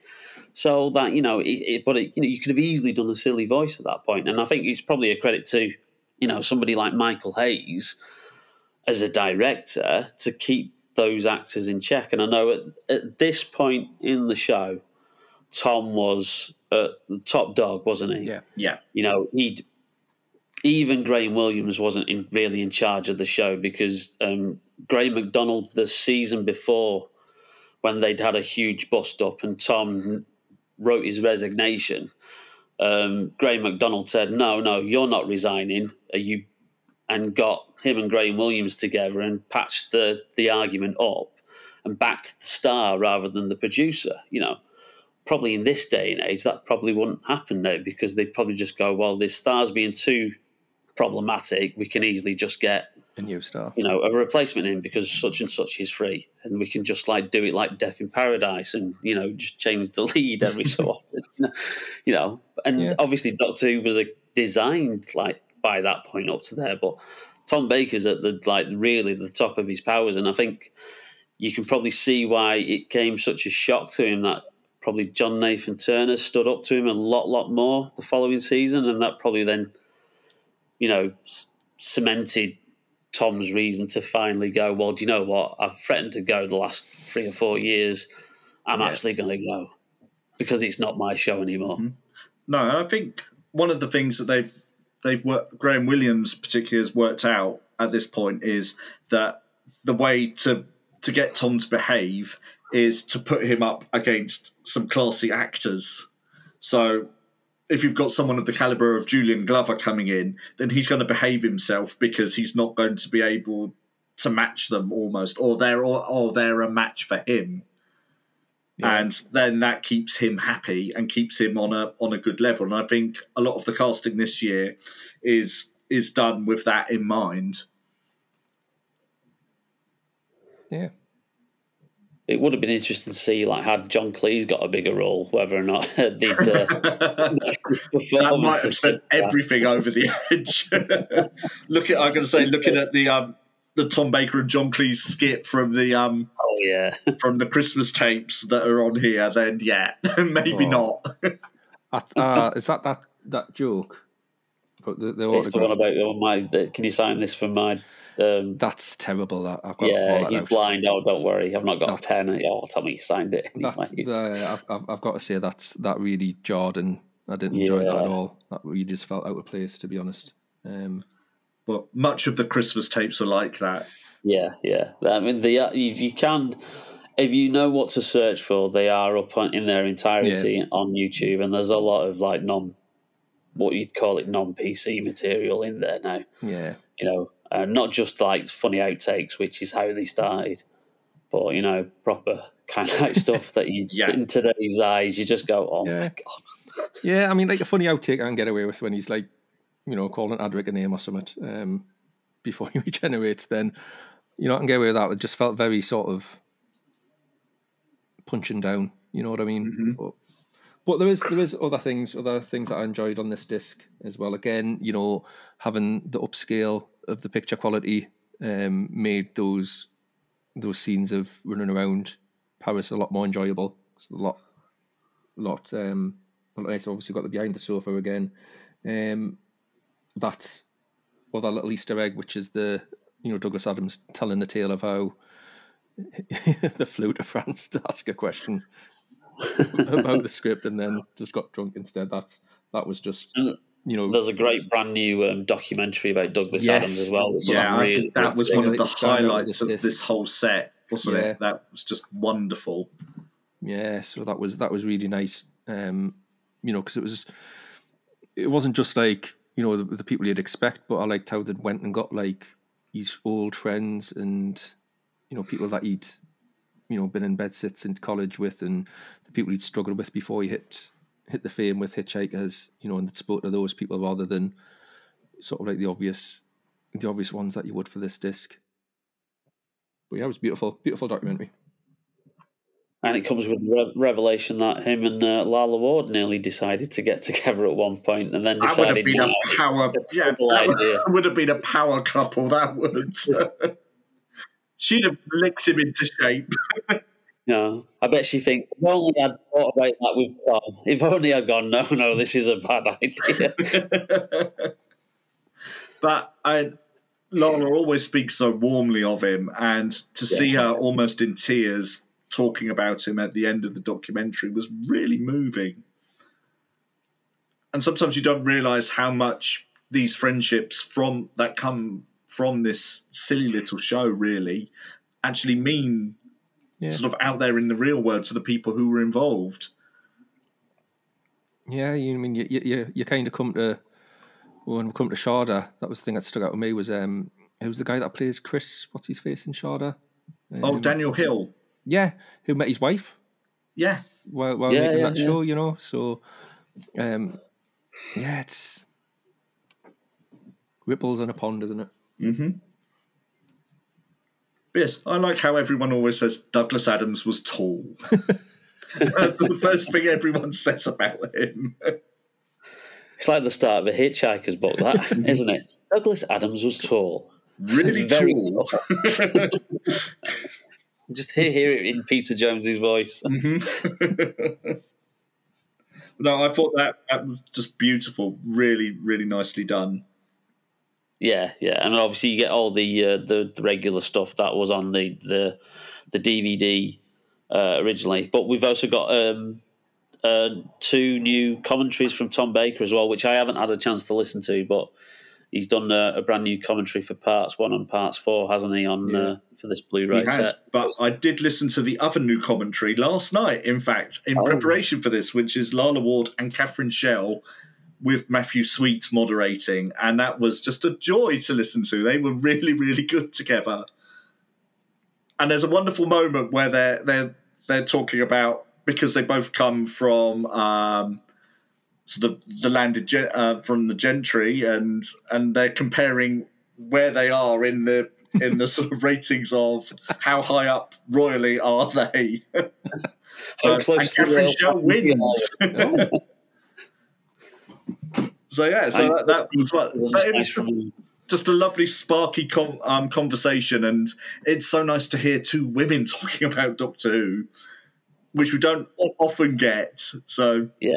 so that you know, it, it, but it, you know, you could have easily done a silly voice at that point, and I think it's probably a credit to you know somebody like Michael Hayes as a director to keep those actors in check. And I know at, at this point in the show, Tom was uh, the top dog, wasn't he? Yeah, yeah. You know, he'd even Graham Williams wasn't in, really in charge of the show because um, Graeme MacDonald the season before, when they'd had a huge bust up, and Tom wrote his resignation um, Graeme MacDonald said, "No, no, you're not resigning." Are you and got him and Graham Williams together and patched the the argument up and backed the star rather than the producer. You know, probably in this day and age that probably wouldn't happen now because they'd probably just go, "Well, this star's being too problematic. We can easily just get." a new star. You know, a replacement in because such and such is free, and we can just like do it like Death in Paradise, and you know, just change the lead every so often. You know, and yeah. obviously Doctor Who was a designed like by that point up to there, but Tom Baker's at the like really the top of his powers, and I think you can probably see why it came such a shock to him that probably John Nathan Turner stood up to him a lot, lot more the following season, and that probably then, you know, cemented Tom's reason to finally go, well, do you know what? I've threatened to go the last three or four years. I'm yeah. actually going to go because it's not my show anymore. Mm-hmm. No, I think one of the things that they've they've worked, Graham Williams particularly has worked out at this point is that the way to to get Tom to behave is to put him up against some classy actors. So if you've got someone of the caliber of Julian Glover coming in, then he's going to behave himself because he's not going to be able to match them almost, or they're or, or they're a match for him. Yeah. And then that keeps him happy and keeps him on a on a good level. And I think a lot of the casting this year is is done with that in mind. Yeah. It would have been interesting to see, like, had John Cleese got a bigger role, whether or not they'd uh, match that might have sent everything over the edge. Look at I'm going to say, looking at the um, the Tom Baker and John Cleese skit from the um, Oh yeah, from the Christmas tapes that are on here, then yeah, maybe Oh. not. Uh, is that that that joke? But the, the it's the one about oh, my. The, can you sign this for my? Um, That's terrible. That I've got yeah, that he's out. blind. Oh, don't worry, I've not got a That's- pen. Oh, tell me you signed it. That's, Anyway, it's- the, I've, I've, I've got to say that's that really jarred and I didn't enjoy that at all. That really just felt out of place, to be honest. Um, but much of the Christmas tapes are like that. Yeah, yeah. I mean, the if you can, if you know what to search for, they are up on, in their entirety on YouTube, and there's a lot of like non, what you'd call it, non PC material in there now. yeah, You know, uh, not just like funny outtakes, which is how they started, but you know, proper kind of like stuff that you, Yeah. in today's eyes, you just go, oh Yeah. my god. yeah. I mean, like a funny outtake I can get away with when he's like, you know, calling Adric a name or something um, before he regenerates. Then, you know, I can get away with that. It just felt very sort of punching down. You know what I mean? But, but there is there is other things, other things that I enjoyed on this disc as well. Again, you know, having the upscale of the picture quality um, made those those scenes of running around Paris a lot more enjoyable. It's a lot, lot. Um, a lot nicer. obviously got the behind the sofa again. Um, that other little Easter egg, which is the you know Douglas Adams telling the tale of how the flew to France to ask a question about the script and then just got drunk instead. That's that was just you know There's a great brand new um, documentary about Douglas Yes. Adams as well. Yeah, I'm really- think that was one of the you stand out with highlights this of disc. this whole set, wasn't Yeah. it? That was just wonderful. Yeah, so that was that was really nice. Um, you know, because it was it wasn't just like you know the, the people you'd expect, but I liked how they went and got like his old friends and you know people that he'd you know been in bed sits in college with and the people he'd struggled with before he hit hit the fame with Hitchhikers. You know, and spoke to those people rather than sort of like the obvious the obvious ones that you would for this disc. But yeah, it was beautiful, beautiful documentary. And it comes with the re- revelation that him and uh, Lalla Ward nearly decided to get together at one point, and then decided That would have been a "No, it's- power. Yeah, that idea. would have been a power couple. That would. She'd have licked him into shape. No, I bet she thinks if only I'd thought about that with Tom. If only I'd gone, no, no, this is a bad idea. but I, Lana always speaks so warmly of him, and to see her almost in tears talking about him at the end of the documentary was really moving. And sometimes you don't realize how much these friendships from that come from this silly little show really actually mean Yeah. sort of out there in the real world to the people who were involved. Yeah, you I mean you you you, kind of come to when we come to Shada. That was the thing that stuck out with me was um who's the guy that plays Chris? What's his face in Shada? Oh, Um, Daniel Hill. Yeah, who met his wife Yeah. while while Yeah, making yeah, that yeah. show. You know, so um yeah, it's ripples in a pond, isn't it? Mm-hmm. Yes, I like how everyone always says Douglas Adams was tall. That's the first thing everyone says about him. it's like the start of a Hitchhiker's book, that isn't it? Douglas Adams was tall, Really very tall. tall. Just hear, hear it in Peter Jones's voice. Mhm. no, I thought that, that was just beautiful. Really, really nicely done. Yeah, yeah, and obviously you get all the uh, the, the regular stuff that was on the the, the DVD uh, originally, but we've also got um, uh, two new commentaries from Tom Baker as well, which I haven't had a chance to listen to, but he's done a, a brand new commentary for parts one and parts four, hasn't he? On Yeah. uh, for this Blu-ray He has, set. but I did listen to the other new commentary last night, in fact, in Oh. preparation for this, which is Lalla Ward and Catherine Schell with Matthew Sweet moderating. And that was just a joy to listen to. They were really, really good together. and there's a wonderful moment where they're they're they're talking about because they both come from um, sort of the landed uh, from the gentry, and and they're comparing where they are in the in the sort of ratings of how high up royally are they. so, and Catherine Schell wins. so yeah, so that, that was what. But it was just a lovely sparky com- um, conversation, and it's so nice to hear two women talking about Doctor Who, which we don't often get. So yeah,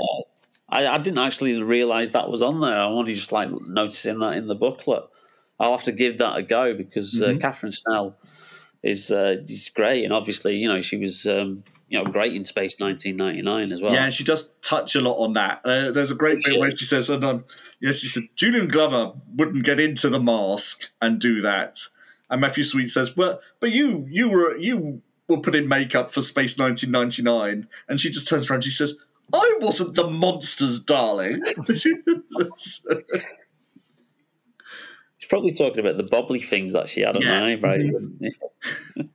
I, I didn't actually realise that was on there. I only just like noticing that in the booklet. I'll have to give that a go because uh, mm-hmm. uh, Catherine Schell is uh, is great, and obviously, you know, she was um, you know great in Space 1999 as well. Yeah, and she does touch a lot on that. Uh, there's a great bit where she says, and, um, "Yes, she said Julian Glover wouldn't get into the mask and do that." And Matthew Sweet says, "Well, but you you were you were put in makeup for Space 1999," and she just turns around. and She says. I wasn't the monsters, darling. He's probably talking about the bobbly things that she had on yeah. her eyebrow.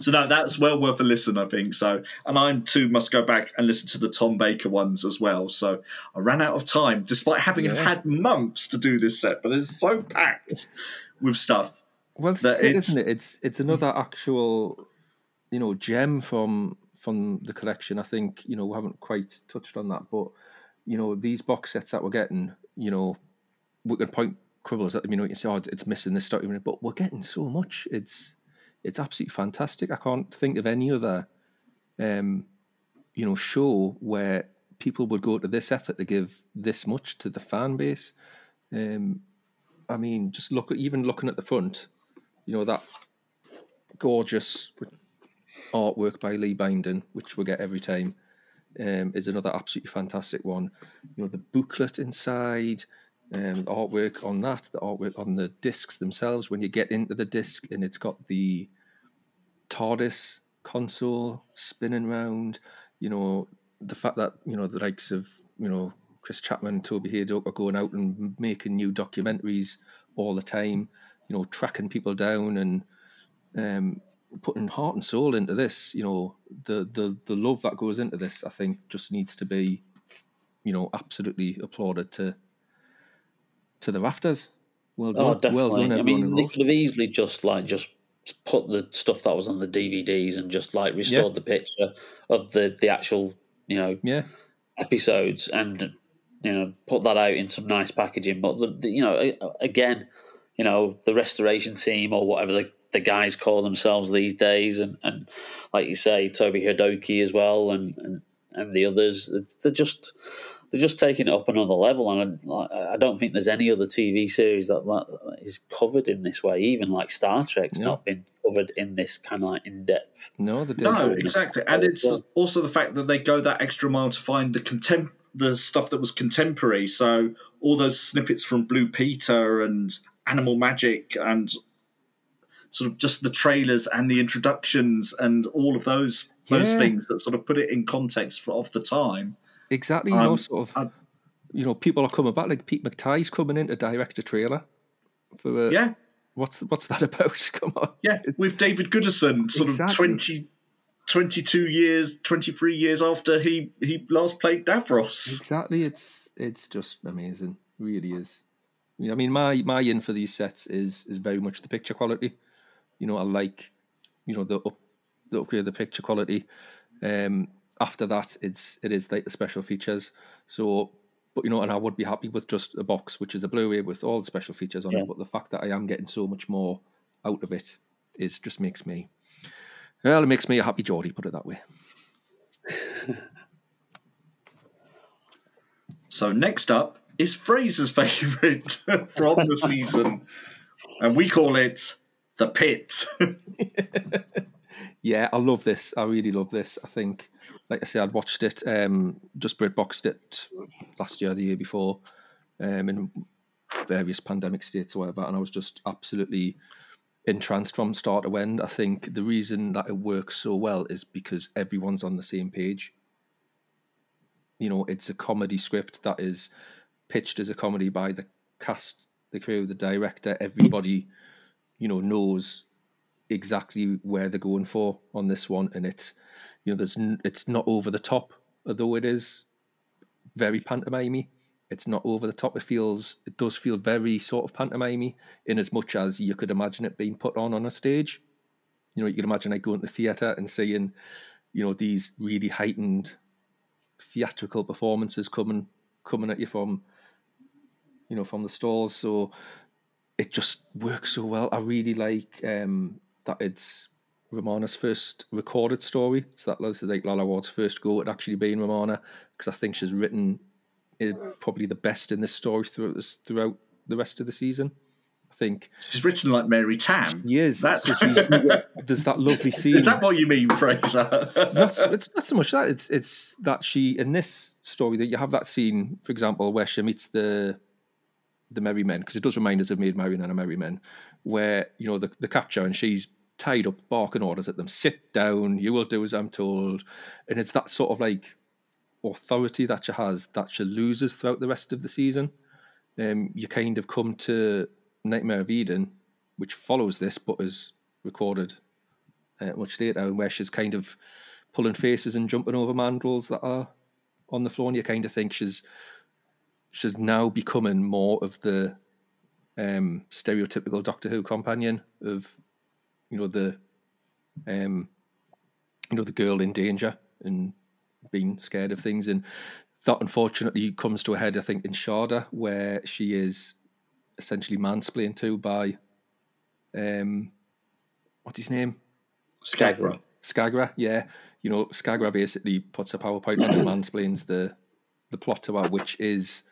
so no, that's well worth a listen, I think. So, and I too must go back and listen to the Tom Baker ones as well. So I ran out of time, despite having yeah. had months to do this set, but it's so packed with stuff. Well, that it, isn't it? It's it's another actual, you know, gem from from the collection. I think you know we haven't quite touched on that, but you know these box sets that we're getting, you know, we can point quibbles at them. You know, you can say, "Oh, it's missing this stuff," but we're getting so much. It's it's absolutely fantastic. I can't think of any other, um, you know, show where people would go to this effort to give this much to the fan base. Um, I mean, just look at even looking at the front, you know that gorgeous artwork by Lee Binding, which we get every time, um, is another absolutely fantastic one. You know the booklet inside, um, the artwork on that, the artwork on the discs themselves. When you get into the disc and it's got the TARDIS console spinning round, you know, the fact that, you know, the likes of, you know, Chris Chapman, Toby Hadoke are going out and making new documentaries all the time, you know, tracking people down and um, putting heart and soul into this. You know, the, the, the love that goes into this, I think, just needs to be, you know, absolutely applauded to to the rafters. Well oh, done. Oh, definitely. Well done, I mean, they could have easily just like just put the stuff that was on the DVDs and just like restored yeah. the picture of the the actual you know yeah episodes and you know put that out in some nice packaging. But the, the, you know again, you know the restoration team or whatever the the guys call themselves these days, and, and like you say, Toby Hadoke as well, and, and and the others, they're just they're just taking it up another level, and I, I don't think there's any other TV series that, that is covered in this way. Even like Star Trek's not been covered in this kind of like in depth. No, the no, exactly, and it's also the fact that they go that extra mile to find the contem- the stuff that was contemporary. So all those snippets from Blue Peter and Animal Magic and sort of just the trailers and the introductions and all of those those yeah. things that sort of put it in context for, of the time Exactly, you um, know, sort of, um, you know, people are coming back. Like Pete McTighe's coming in to direct a trailer for. Uh, yeah. What's what's that about? Come on. Yeah, it's, with David Gooderson, sort exactly. of 20, 22 years, twenty three years after he he last played Davros. Exactly, it's it's just amazing. Really is. I mean, my my in for these sets is is very much the picture quality. You know, I like, you know, the up the upgrade the picture quality. Um, after that, it's it is like the special features. So, but you know, and I would be happy with just a box, which is a Blu-ray with all the special features on yeah. it. But the fact that I am getting so much more out of it is just makes me well, it makes me a happy Geordie. Put it that way. so next up is Fraser's favourite from the season, and we call it the pits. yeah, I love this. I really love this. I think like I said, I'd watched it, um, just BritBoxed it last year, the year before, um, in various pandemic states or whatever, and I was just absolutely entranced from start to end. I think the reason that it works so well is because everyone's on the same page. You know, it's a comedy script that is pitched as a comedy by the cast, the crew, the director, everybody you know, knows exactly where they're going for on this one, and it's you know, there's it's not over the top, although it is very pantomimey. It's not over the top. It feels it does feel very sort of pantomimey in as much as you could imagine it being put on on a stage. You know, you can imagine like going to the theatre and seeing, you know, these really heightened theatrical performances coming coming at you from, you know, from the stalls. So it just works so well. I really like um, that it's Romana's first recorded story. So that was like Lalla Ward's first go at actually being Romana, because I think she's written probably the best in this story throughout this, throughout the rest of the season. I think she's written like Mary Tamm. Yes. That's so there's that lovely scene. Is that what you mean, Fraser? not, it's not so much that. It's it's that she in this story that you have that scene, for example, where she meets the the Merry Men, because it does remind us of Maid Marian and a Merry Men, where you know the the capture and she's tied up, barking orders at them, sit down, you will do as I'm told, and it's that sort of like authority that she has that she loses throughout the rest of the season. Um, you kind of come to Nightmare of Eden, which follows this, but is recorded uh, much later, and where she's kind of pulling faces and jumping over mandrels that are on the floor, and you kind of think she's she's now becoming more of the um, stereotypical Doctor Who companion of you know the um, you know the girl in danger and being scared of things, and that unfortunately comes to a head, I think, in Shada, where she is essentially mansplained to by um, what's his name? Skagra. Skagra, yeah. You know, Skagra basically puts a PowerPoint on and mansplains the the plot to her, which is,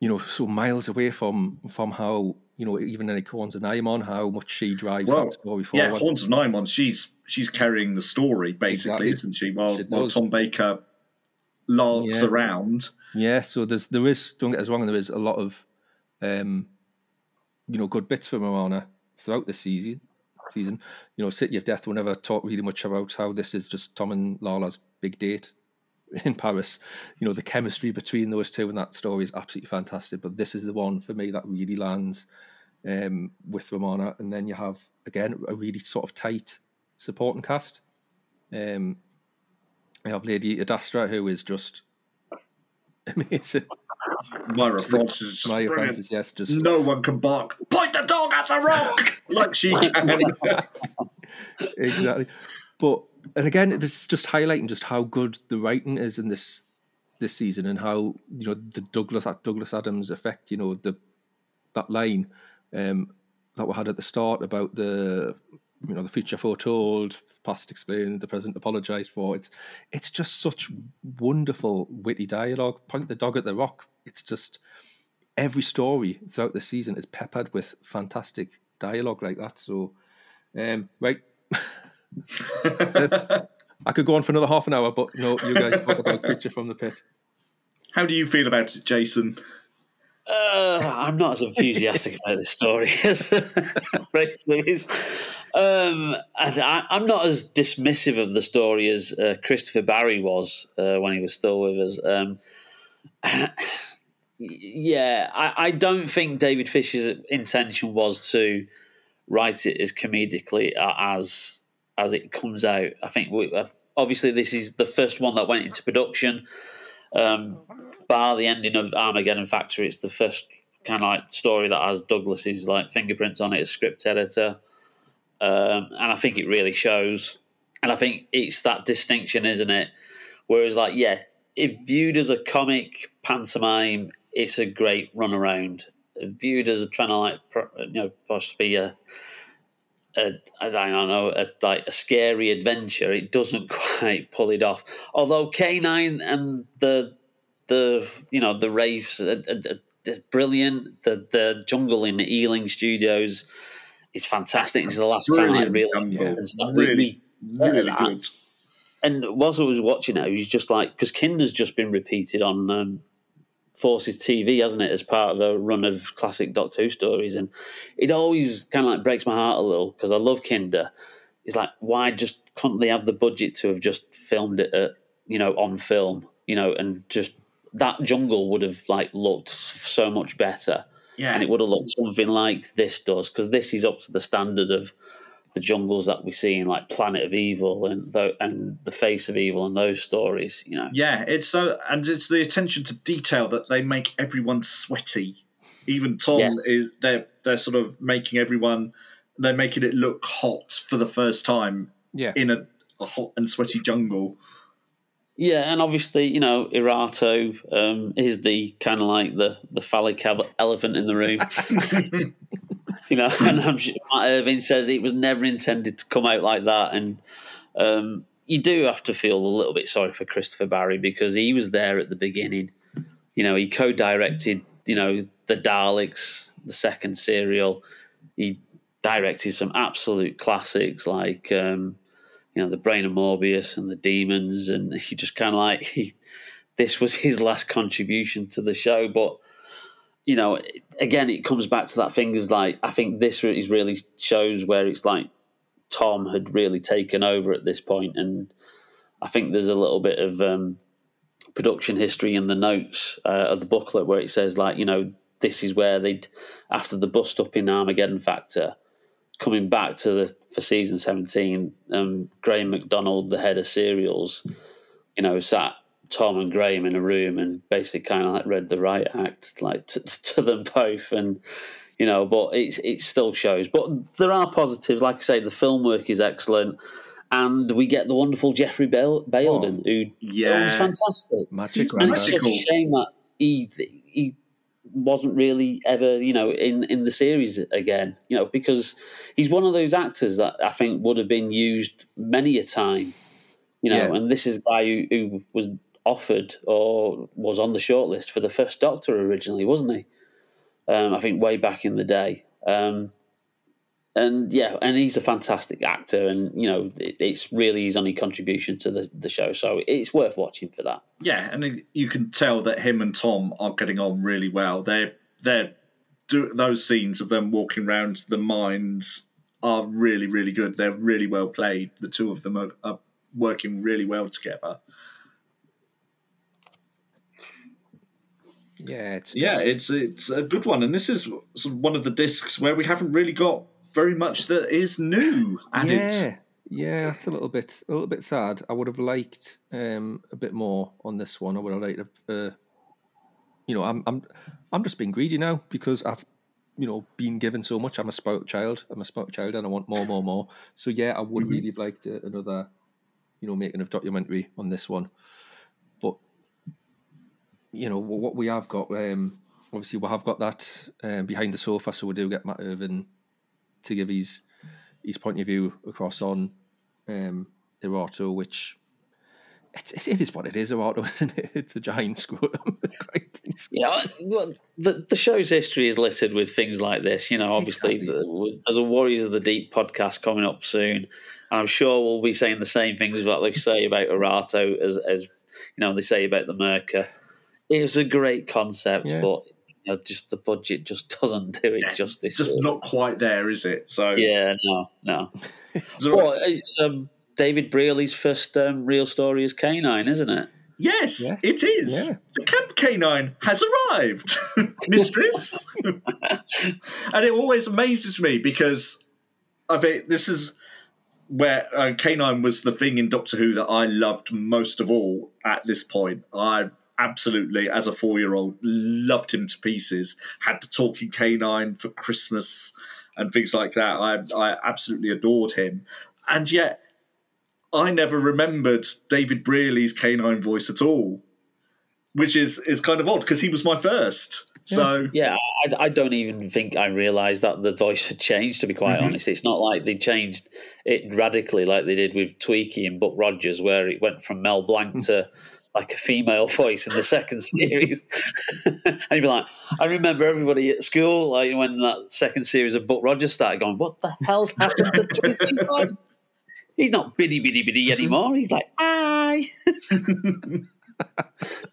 you know, so miles away from from how you know even in Horns of Nimon, how much she drives well, that story forward. Yeah, Horns of Nimon, she's she's carrying the story basically, exactly. isn't she? While, she while Tom Baker larks yeah. around. Yeah, so there's there is don't get us wrong, there is a lot of um, you know good bits from Romana throughout the season. Season, you know, City of Death will never talk really much about how this is just Tom and Lalla's big date in Paris. You know, the chemistry between those two and that story is absolutely fantastic. But this is the one for me that really lands um, with Romana. And then you have, again, a really sort of tight supporting cast. Um, I have Lady Adastra, who is just amazing. Myra Francis is just Myra brilliant. Francis, yes, just no one can bark. Point the dog at the rock like she can. exactly, but and again, this is just highlighting just how good the writing is in this this season and how you know the Douglas Douglas Adams effect. You know the that line um, that we had at the start about the you know the future foretold, the past explained, the present apologised for. It's it's just such wonderful witty dialogue. Point the dog at the rock. It's just every story throughout the season is peppered with fantastic dialogue like that. So, um, right. I could go on for another half an hour, but no, you guys talk about Creature from the Pit. How do you feel about it, Jason? Uh, I'm not as enthusiastic about this story as Rachel is. Um, I, am not as dismissive of the story as uh, Christopher Barry was uh, when he was still with us. Um, yeah, I, I, don't think David Fisher's intention was to write it as comedically as as it comes out. I think we, uh, obviously this is the first one that went into production. Um, bar the ending of Armageddon Factor, it's the first kind of like story that has Douglas's like fingerprints on it as script editor, um, and I think it really shows. And I think it's that distinction, isn't it? Whereas, like, yeah, if viewed as a comic pantomime, it's a great runaround. Viewed as a trying to like, you know, possibly a a, I don't know, a, like a scary adventure. It doesn't quite pull it off. Although K9 and the the you know the raves are, are, are brilliant. The the jungle in the Ealing Studios is fantastic. It's the last kind of real yeah. Really, really good. And whilst I was watching it, it was just like because Kinda's just been repeated on um, Forces TV, hasn't it, as part of a run of classic Doctor Who stories, and it always kind of like breaks my heart a little because I love Kinda. It's like why just couldn't they have the budget to have just filmed it at you know on film, you know, and just that jungle would have like looked so much better. Yeah. and it would have looked something like this does because this is up to the standard of the jungles that we see in like Planet of Evil and the, and the Face of Evil and those stories. You know, Yeah, it's so, and it's the attention to detail that they make everyone sweaty. Even Tom Yes. is they're they're sort of making everyone they're making it look hot for the first time Yeah. in a, a hot and sweaty jungle. Yeah, and obviously, you know, Erato um, is the kind of like the the phallic elephant in the room. you know, and I'm sure Mat Irvine says it was never intended to come out like that, and um, you do have to feel a little bit sorry for Christopher Barry because he was there at the beginning. You know, he co-directed, you know, the Daleks, the second serial. He directed some absolute classics like. Um, you know, the brain of Morbius and the demons, and he just kind of like he, this was his last contribution to the show. But you know, again, it comes back to that thing is like I think this is really shows where it's like Tom had really taken over at this point, and I think there's a little bit of um, production history in the notes uh, of the booklet where it says like you know this is where they'd after the bust up in Armageddon Factor coming back to the for season 17 um, graham mcdonald the head of serials you know sat tom and graham in a room and basically kind of like read the right act like to, to them both and you know but it's it still shows but there are positives like i say the film work is excellent and we get the wonderful jeffrey Bale, Bayldon, oh, who Yeah. was fantastic Magic and it's that. such a shame that he he wasn't really ever, you know, in in the series again. You know, because he's one of those actors that I think would have been used many a time. You know, Yeah. and this is a guy who, who was offered or was on the shortlist for the first Doctor originally, wasn't he? Um, I think way back in the day. Um, and yeah, and he's a fantastic actor, and you know, it, it's really his only contribution to the, the show, so it's worth watching for that. Yeah, and you can tell that him and Tom are getting on really well. They're they're do, those scenes of them walking around the mines are really really good. They're really well played. The two of them are, are working really well together. Yeah, it's Yeah, just- it's it's a good one, and this is sort of one of the discs where we haven't really got very much that is new added. Yeah, yeah, that's a little bit a little bit sad. I would have liked um, a bit more on this one. I would have liked, uh, you know, I'm I'm I'm just being greedy now because I've you know been given so much. I'm a spoiled child. I'm a spoiled child, and I want more, more, more. So yeah, I would really have liked uh, another, you know, making of documentary on this one. You know what we have got. Um, obviously, we have got that um, behind the sofa, so we do get Mat Irvine to give his his point of view across on um, Erato, which it, it, is what it is. Erato, isn't it? It's a giant scrotum. You know, well, the, the show's history is littered with things like this. You know, obviously, Exactly. the, there's a Warriors of the Deep podcast coming up soon, and I'm sure we'll be saying the same things as what they say about Erato as, as you know they say about the Myrka. It was a great concept, Yeah. but you know, just the budget just doesn't do it Yeah, justice. Just really. not quite there, is it? So Yeah, no, no. So- Well, it's um, David Brierley's first um, real story as K9, isn't it? Yes, Yes, it is. yeah. The camp K9 has arrived, mistress. and it always amazes me because I bet this is where uh, K9 was the thing in Doctor Who that I loved most of all at this point. I absolutely, as a four-year-old, loved him to pieces. Had the talking K9 for Christmas and things like that. I, I absolutely adored him, and yet. I never remembered David Brierley's K9 voice at all, which is is kind of odd because he was my first. So Yeah, I, I don't even think I realised that the voice had changed. To be quite Mhm. honest, it's not like they changed it radically like they did with Twiki and Buck Rogers, where it went from Mel Blanc to like a female voice in the second series. and you'd be like, I remember everybody at school, like when that second series of Buck Rogers started going, "What the hell's happened to voice?" He's not biddy biddy biddy anymore. He's like, "Hi."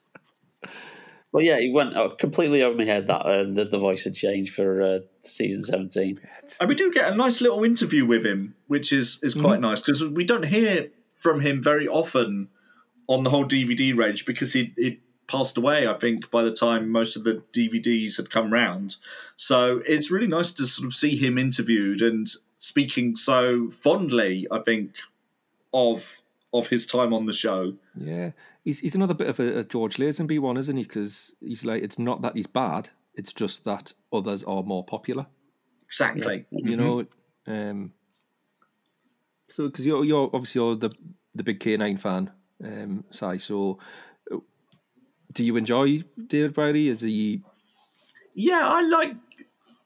Well, yeah, he went uh, completely over my head that uh, the, the voice had changed for uh, season 17. and we do get a nice little interview with him, which is is quite nice because we don't hear from him very often on the whole DVD range because he, he passed away, I think, by the time most of the DVDs had come round. So it's really nice to sort of see him interviewed and speaking so fondly, I think, of of his time on the show. Yeah, he's he's another bit of a, a George Lazenby one, isn't he? Because he's like, it's not that he's bad; it's just that others are more popular. Exactly. You know, um, so because you're you're obviously you're the the big K nine fan, um, Si. So, uh, do you enjoy David Brierley? Is he? Yeah, I like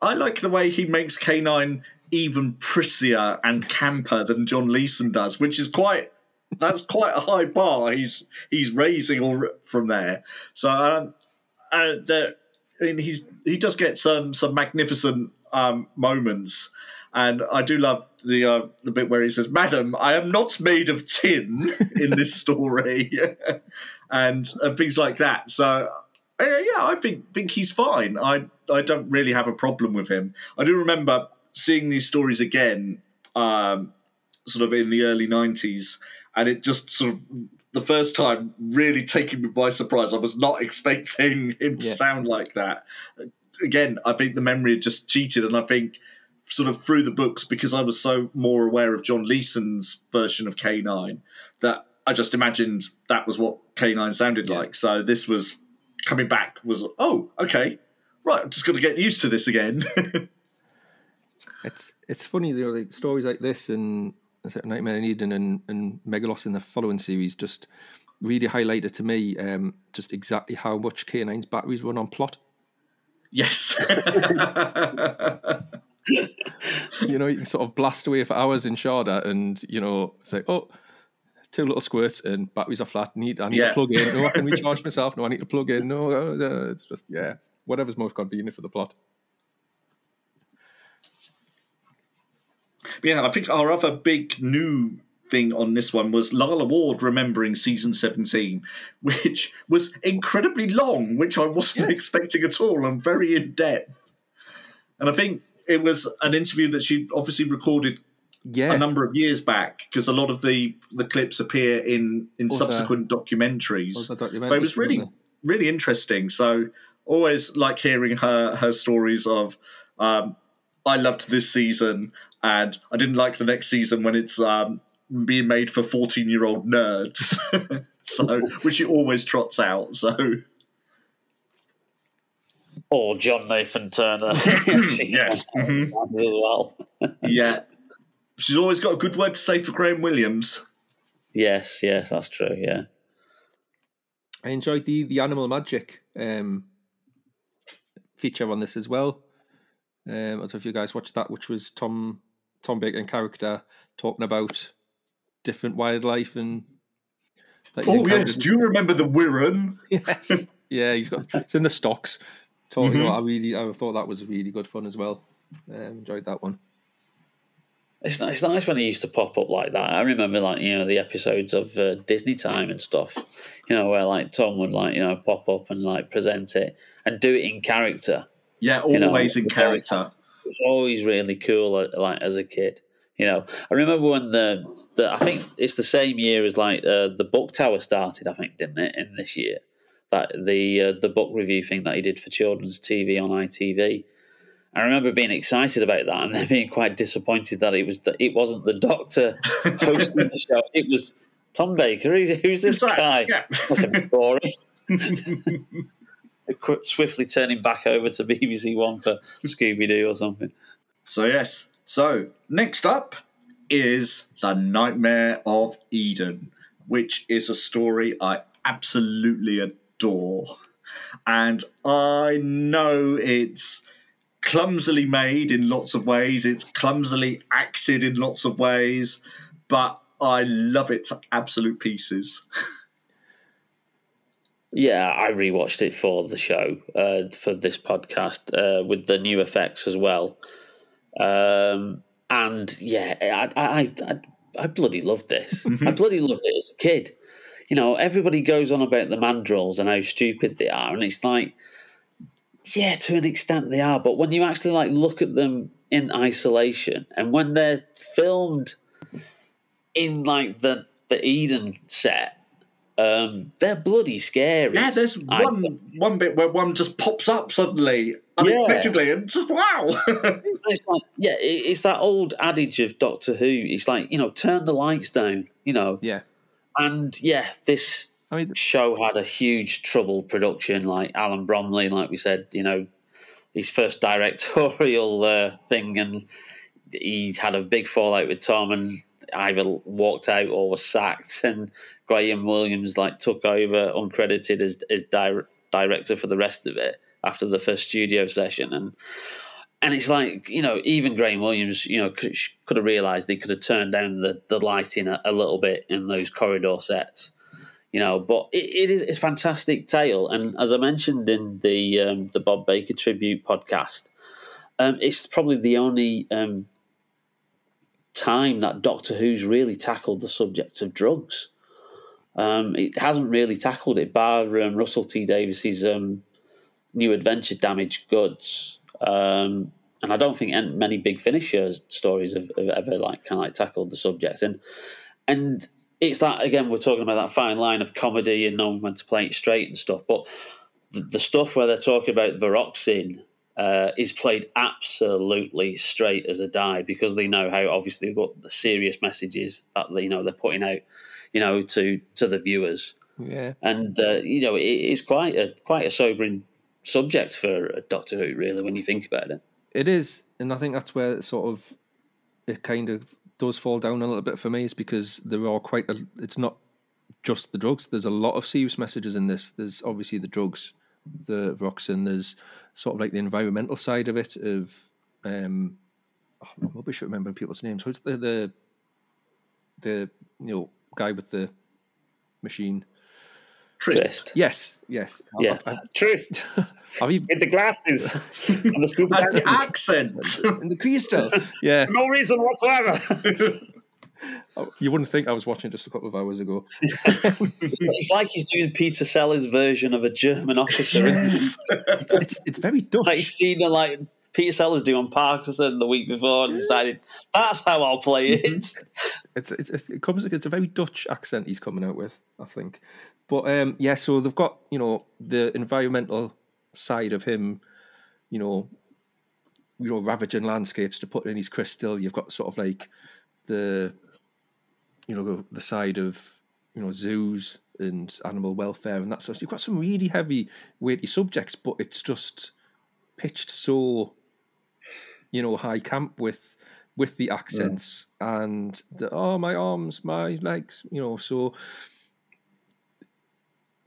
I like the way he makes K nine even prissier and camper than John Leeson does, which is quite that's quite a high bar he's he's raising all from there. So um, uh, the, I mean, he's he does get some some magnificent um, moments. And I do love the uh, the bit where he says, "Madam, I am not made of tin in this story," and, and things like that. So uh, yeah, I think think he's fine. I I don't really have a problem with him. I do remember seeing these stories again, um, sort of in the early '90s, and it just sort of the first time really taking me by surprise. I was not expecting him to Yeah. sound like that. Again, I think the memory had just cheated, and I think sort of through the books because I was so more aware of John Leeson's version of K9 that I just imagined that was what K9 sounded Yeah. like. So this was coming back was oh okay right I'm just going to get used to this again. It's it's funny, you know, like stories like this and Nightmare in Eden and, and Meglos in the following series just really highlighted to me um, just exactly how much K9's batteries run on plot. yes. You know, you can sort of blast away for hours in Shada and, you know, say, oh, two little squirts and batteries are flat. Need I need Yeah. to plug in. No, I can recharge myself. No, I need to plug in. No, uh, uh, it's just, yeah, whatever's most convenient for the plot. yeah, I think our other big new thing on this one was Lalla Ward remembering season 17, which was incredibly long, which I wasn't Yes. expecting at all and very in depth. And I think it was an interview that she obviously recorded Yeah. a number of years back because a lot of the the clips appear in in Other- subsequent documentaries. Documentaries, But it was really really interesting. So always like hearing her her stories of um, I loved this season and I didn't like the next season when it's um, being made for fourteen year old nerds. so which she always trots out. So Or John Nathan Turner. Yes. Mhm. as well. yeah. She's always got a good word to say for Graham Williams. Yes, yes, that's true. Yeah. I enjoyed the the animal magic um, feature on this as well. Um, I don't know if you guys watched that, which was Tom Tom Baker in character talking about different wildlife and. Oh yes, do you remember the Wirren? Yes. yeah, he's got it's in the stocks. Talking Mhm. about, I really, I thought that was really good fun as well. Um, enjoyed that one. It's nice, it's nice when he used to pop up like that. I remember, like you know, the episodes of uh, Disney Time and stuff. You know, where like Tom would like you know pop up and like present it and do it in character. Yeah, You know, always in character. It was always really cool. uh, Like as a kid, you know, I remember when the, the I think it's the same year as like uh, the book tower started. I think didn't it in this year that the uh, the book review thing that he did for children's TV on ITV. I remember being excited about that and then being quite disappointed that it was it wasn't the Doctor hosting the show. It was Tom Baker. Who, who's this that- guy? yeah. That's a bit boring. Swiftly turning back over to BBC One for Scooby Doo or something. So yes. So next up is the Nightmare of Eden, which is a story I absolutely adore, and I know it's clumsily made in lots of ways. It's clumsily acted in lots of ways, but I love it to absolute pieces. Yeah, I rewatched it for the show, uh, for this podcast, uh, with the new effects as well. Um, and yeah, I, I, I, I bloody loved this. I bloody loved it as a kid. You know, everybody goes on about the mandrels and how stupid they are, and it's like, yeah, to an extent they are, but when you actually like look at them in isolation, and when they're filmed in like the the Eden set, Um, they're bloody scary. Yeah, there's I- one one bit where one just pops up suddenly, unexpectedly, and just wow. It's like, yeah, it's that old adage of Doctor Who. It's like, you know, turn the lights down, you know. Yeah. And yeah, this I mean, show had a huge trouble production. Like Alan Bromley, like we said, you know, his first directorial uh, thing, and he had a big fallout with Tom, and either walked out or was sacked, and Graham Williams like took over uncredited as as di- director for the rest of it after the first studio session, and and it's like you know even Graham Williams you know could, could have realised they could have turned down the the lighting a, a little bit in those corridor sets you know. But it, it is it's a fantastic tale, and as I mentioned in the um, the Bob Baker tribute podcast, um, it's probably the only um, time that Doctor Who's really tackled the subject of drugs. Um, it hasn't really tackled it, bar um, Russell T Davies's um, new adventure, Damaged Goods. Um, and I don't think many big finisher stories have, have ever like kind of like tackled the subject. And and it's that again we're talking about that fine line of comedy and knowing when to play it straight and stuff but the, the stuff where they're talking about vraxoin uh, is played absolutely straight as a die because they know how obviously what the serious messages that you know they're putting out you know to to the viewers yeah. and uh, you know it, it's quite a quite a sobering subject for a Doctor Who really when you think about it It is, and I think that's where it sort of it kind of does fall down a little bit for me, is because there are quite a. It's not just the drugs. There's a lot of serious messages in this. There's obviously the drugs, the Roxin. There's sort of like the environmental side of it. Of um, oh, I'm rubbish at remembering people's names. Who's the the the you know guy with the machine? Tryst Yes, yes. yeah Tryst Have you with the glasses and the scuba and the accent. in the crystal? Yeah. No reason whatsoever. Oh, you wouldn't think I was watching just a couple of hours ago. it's like he's doing Peter Sellers' version of a German officer yes. It's it's very Dutch. like he's seen it like Peter Sellers do on Parkinson the week before and decided that's how I'll play it. Mm-hmm. It's, it's, it's it comes it's a very Dutch accent he's coming out with, I think. But um, yeah, so they've got you know the environmental side of him, you know, you know ravaging landscapes to put in his crystal. You've got sort of like the you know the side of you know zoos and animal welfare and that sort. of You've got some really heavy, weighty subjects, but it's just pitched so you know high camp with with the accents and the oh my arms my legs you know so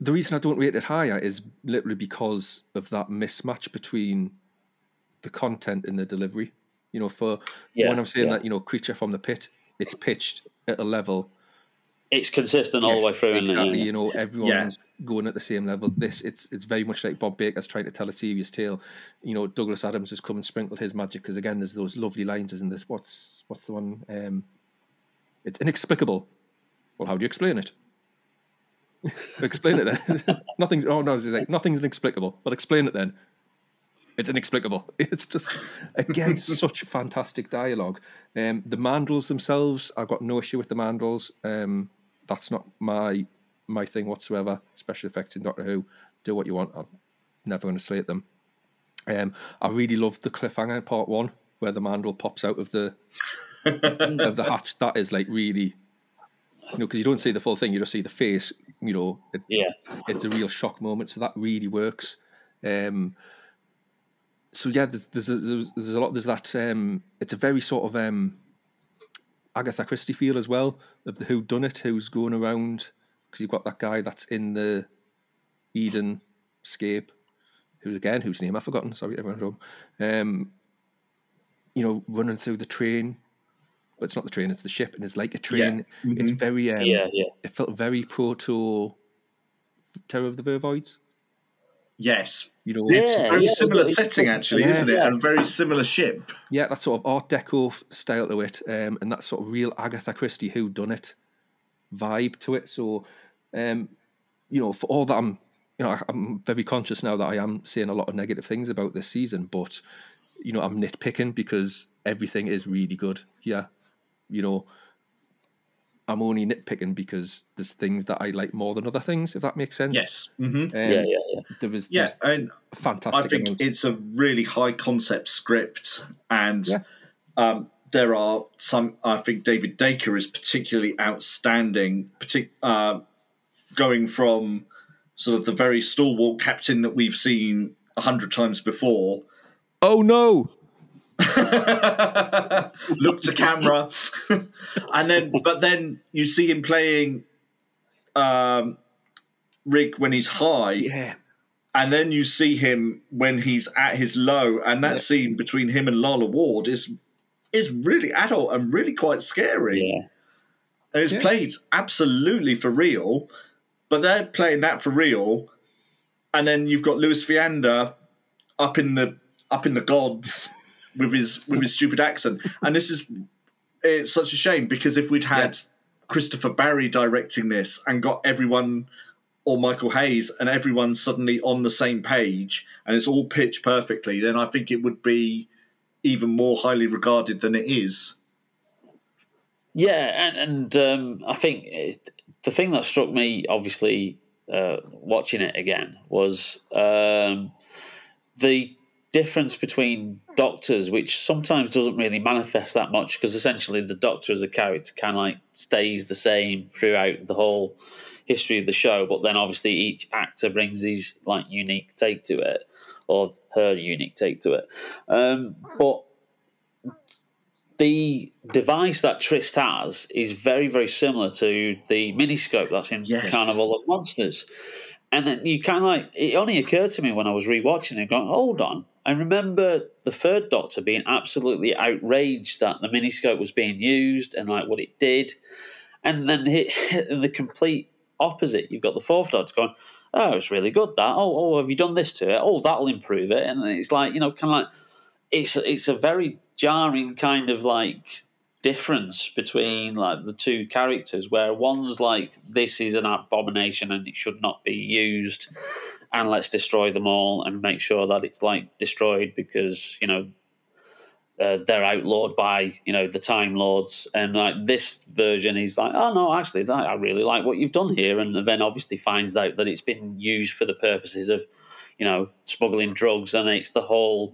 the reason i don't rate it higher is literally because of that mismatch between the content and the delivery you know for Yeah, when i'm saying yeah. that you know creature from the pit it's pitched at a level It's consistent all the way through, isn't exactly. Yeah. You know, everyone's going at the same level. This it's it's very much like Bob Baker's trying to tell a serious tale. You know, Douglas Adams has come and sprinkled his magic because again, there's those lovely lines in this. What's what's the one? Um, it's inexplicable. Well, how do you explain it? Explain it then. nothing's. Oh no, like nothing's inexplicable. But explain it then. It's inexplicable. It's just again such fantastic dialogue. Um, the mandrels themselves, I've got no issue with the mandrels. Um, that's not my my thing whatsoever. Special effects in Doctor Who, do what you want. I'm never going to slate them. Um, I really loved the cliffhanger in part one where the mandrel pops out of the of the hatch. That is like really, you know, because you don't see the full thing, you just see the face. You know, it, Yeah. it's a real shock moment. So that really works. Um, so yeah, there's there's a, there's, there's a lot. There's that. Um, it's a very sort of um, Agatha Christie feel as well of the who done it, who's going around because you've got that guy that's in the Eden scape, who's again whose name I've forgotten. Sorry, everyone's home. Um, you know, running through the train. But it's not the train; it's the ship, and it's like a train. It's very, um, Yeah, yeah. It felt very proto Terror of the Vervoids. Yes. You know, Yeah. It's a very yeah, similar it's- setting, actually, Yeah. isn't it? Yeah. And a very similar ship. yeah, that sort of Art Deco style to it, um, and that sort of real Agatha Christie who done it vibe to it. So, um, you know, for all that I'm, you know, I- I'm very conscious now that I am saying a lot of negative things about this season, but you know, I'm nitpicking because everything is really good. Yeah, you know, I'm only nitpicking because there's things that I like more than other things. If that makes sense. Yes. hmm Um, yeah, yeah, yeah. There was Yeah, there's and fantastic. I think amount. it's a really high concept script, and Yeah. um, there are some. I think David Daker is particularly outstanding, partic- uh, going from sort of the very stalwart captain that we've seen a hundred times before. oh no! Look to camera, and then but then you see him playing um, Rigg when he's high, Yeah. and then you see him when he's at his low, and that Yeah. scene between him and Lalla Ward is is really adult and really quite scary. yeah. And it's Yeah. played absolutely for real, but they're playing that for real, and then you've got Lewis Fiander up in the up in the gods with his with his stupid accent, and this is it's such a shame because if we'd had Christopher Barry directing this and got everyone or Michael Hayes and everyone suddenly on the same page and it's all pitched perfectly, then I think it would be even more highly regarded than it is. Yeah, and, and um, I think it, the thing that struck me, obviously, uh, watching it again, was um, the difference between doctors, which sometimes doesn't really manifest that much because essentially the doctor as a character kind of like stays the same throughout the whole history of the show, but then obviously each actor brings his like unique take to it or her unique take to it. Um, but the device that Tryst has is very, very similar to the miniscope that's in Yes. Carnival of Monsters. And then you kind of like, it only occurred to me when I was rewatching it, going, hold on. I remember the third Doctor being absolutely outraged that the miniscope was being used and like what it did. And then hit, the complete opposite. You've got the fourth Doctor going, oh, it's really good that. Oh, oh, have you done this to it? Oh, that'll improve it. And it's like, you know, kind of like, it's it's a very jarring kind of like difference between like the two characters where one's like this is an abomination and it should not be used and let's destroy them all and make sure that it's like destroyed because you know uh, they're outlawed by you know the time lords and like this version is like oh no actually that, i really like what you've done here and then obviously finds out that it's been used for the purposes of you know smuggling drugs and it's the whole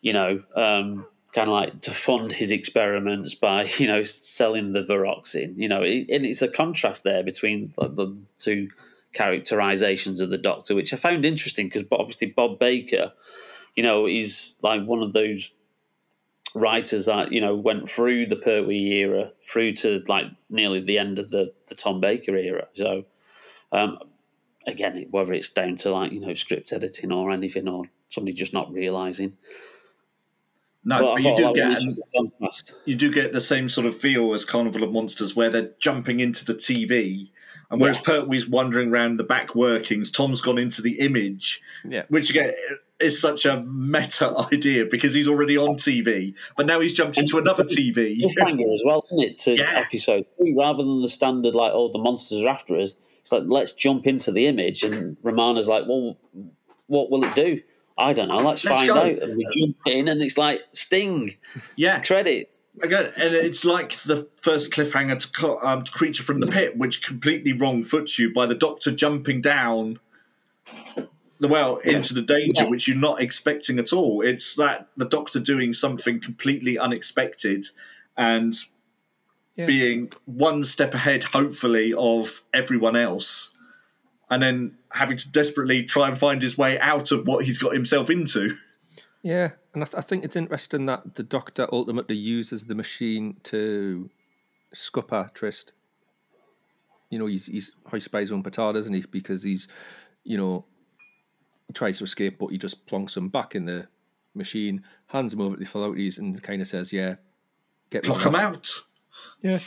you know, um, kind of like to fund his experiments by, you know, selling the Vraxoin. You know, and it's a contrast there between the, the two characterizations of the Doctor, which I found interesting because obviously Bob Baker, you know, is like one of those writers that you know went through the Pertwee era through to like nearly the end of the the Tom Baker era. So um, again, whether it's down to like you know script editing or anything, or somebody just not realizing. No, I but you do that was an get you do get the same sort of feel as Carnival of Monsters, where they're jumping into the TV, and whereas Yeah. Pertwee's wandering around the back workings, Tom's gone into the image, Yeah. which again is such a meta idea because he's already on TV, but now he's jumped into another TV. cliffhanger as well, isn't it? To Yeah. episode three, rather than the standard like, oh, the monsters are after us. It's like let's jump into the image, and Romana's like, well, what will it do? I don't know. Let's, Let's find go. out. And we jump in, and it's like Sting Yeah, credits. again, and it's like the first cliffhanger to um, Creature from the Pit, which completely wrong foots you by the Doctor jumping down the well into the danger, Yeah. which you're not expecting at all. It's that the Doctor doing something completely unexpected and Yeah. being one step ahead, hopefully, of everyone else, and then having to desperately try and find his way out of what he's got himself into. Yeah, and I, th- I think it's interesting that the Doctor ultimately uses the machine to scupper Tryst. You know, he's he's hoisted by his own petard, isn't he? Because he's, you know, he tries to escape, but he just plonks him back in the machine, hands him over to the authorities, and kind of says, "Yeah, get rid him out. Yeah.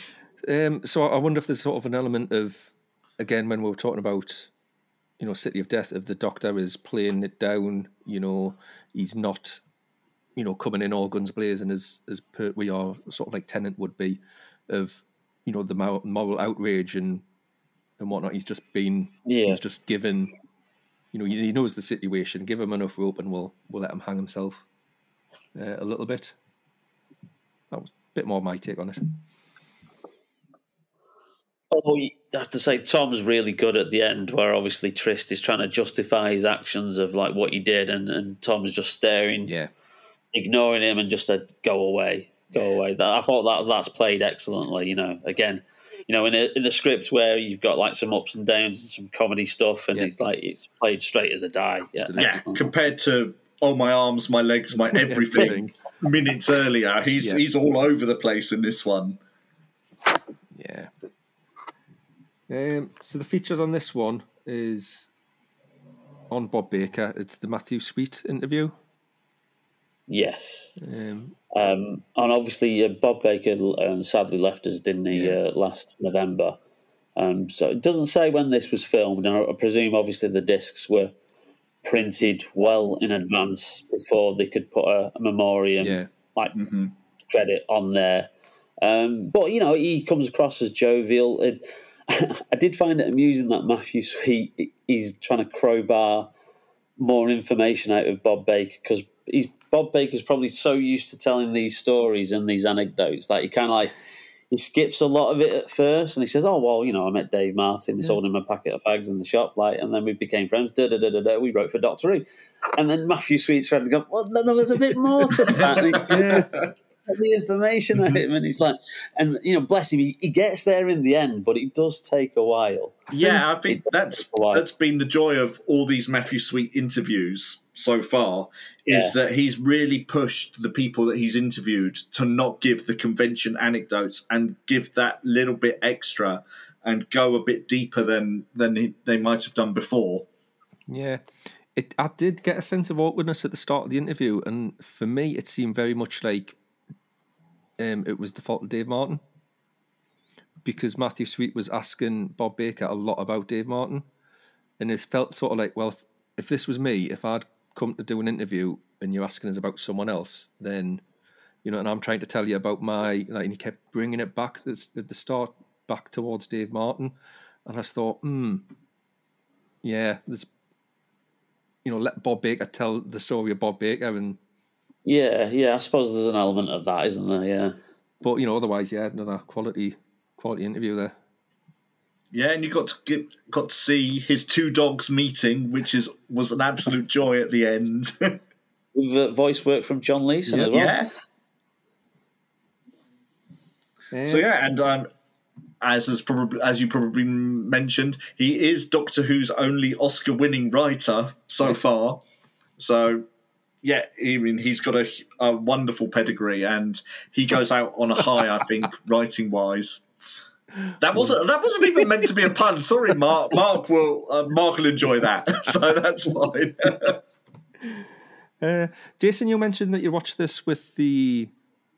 Um, so I wonder if there's sort of an element of, again, when we were talking about, you know, City of Death, if the Doctor is playing it down, you know, he's not, you know, coming in all guns blazing as as per, we are sort of like Tennant would be, of, you know, the moral outrage and and whatnot. He's just been, Yeah. he's just given, you know, he knows the situation. Give him enough rope, and we'll we'll let him hang himself uh, a little bit. That was a bit more my take on it. Oh, you have to say Tom's really good at the end, where obviously Tryst is trying to justify his actions of like what he did, and, and Tom's just staring, Yeah, ignoring him, and just said, "Go away, go away." That, I thought that that's played excellently. You know, again, you know, in a in a script where you've got like some ups and downs and some comedy stuff, and Yeah. it's like it's played straight as a die. Yeah, Yeah, compared to oh my arms, my legs, my everything minutes earlier, he's Yeah. he's all over the place in this one. Yeah. Um, so the features on this one is on Bob Baker. It's the Matthew Sweet interview. yes. Um, Um, and obviously, uh, Bob Baker uh, sadly left us, didn't he, Yeah. uh, last November? Um, so it doesn't say when this was filmed, and I I presume obviously the discs were printed well in advance before they could put a, a memoriam yeah, like hmm credit on there. Um, but you know, he comes across as jovial. It, I did find it amusing that Matthew Sweet is trying to crowbar more information out of Bob Baker because he's Bob Baker's probably so used to telling these stories and these anecdotes that he kind of like he skips a lot of it at first and he says, "Oh well, you know, I met Dave Martin, sold him a packet of fags in the shop, like, and then we became friends. Da da da da da. We wrote for Doctor Who, and then Matthew Sweet's friend go, "Well, no, no, there's a bit more to that." And he's yeah, the information mm-hmm. at him, and he's like, and you know, bless him, he, he gets there in the end, but it does take a while. Yeah, I think that's take that's been the joy of all these Matthew Sweet interviews so far. Is Yeah. that he's really pushed the people that he's interviewed to not give the convention anecdotes and give that little bit extra and go a bit deeper than than he, they might have done before. yeah. It. I did get a sense of awkwardness at the start of the interview, and for me, it seemed very much like um, it was the fault of Dave Martin. Because Matthew Sweet was asking Bob Baker a lot about Dave Martin, and it felt sort of like, well, if, if this was me, if I'd come to do an interview and you're asking us about someone else, then you know, and I'm trying to tell you about my like, and he kept bringing it back at the- start back towards Dave Martin, and I just thought, hmm, yeah, there's, you know, let Bob Baker tell the story of Bob Baker, and Yeah, yeah, I suppose there's an element of that, isn't there? Yeah. but you know, otherwise, yeah, another quality quality interview there. Yeah, and you got to get, got to see his two dogs meeting, which is was an absolute joy at the end. With uh, voice work from John Leeson Yeah. as well. yeah. Yeah. So yeah, and um, as as probably as you probably mentioned, he is Doctor Who's only Oscar-winning writer so far. So yeah, I mean he's got a, a wonderful pedigree, and he goes out on a high. I think writing wise. That wasn't that wasn't even meant to be a pun. Sorry, Mark. Mark will uh, Mark will enjoy that, so that's fine. Uh, Jason, you mentioned that you watched this with the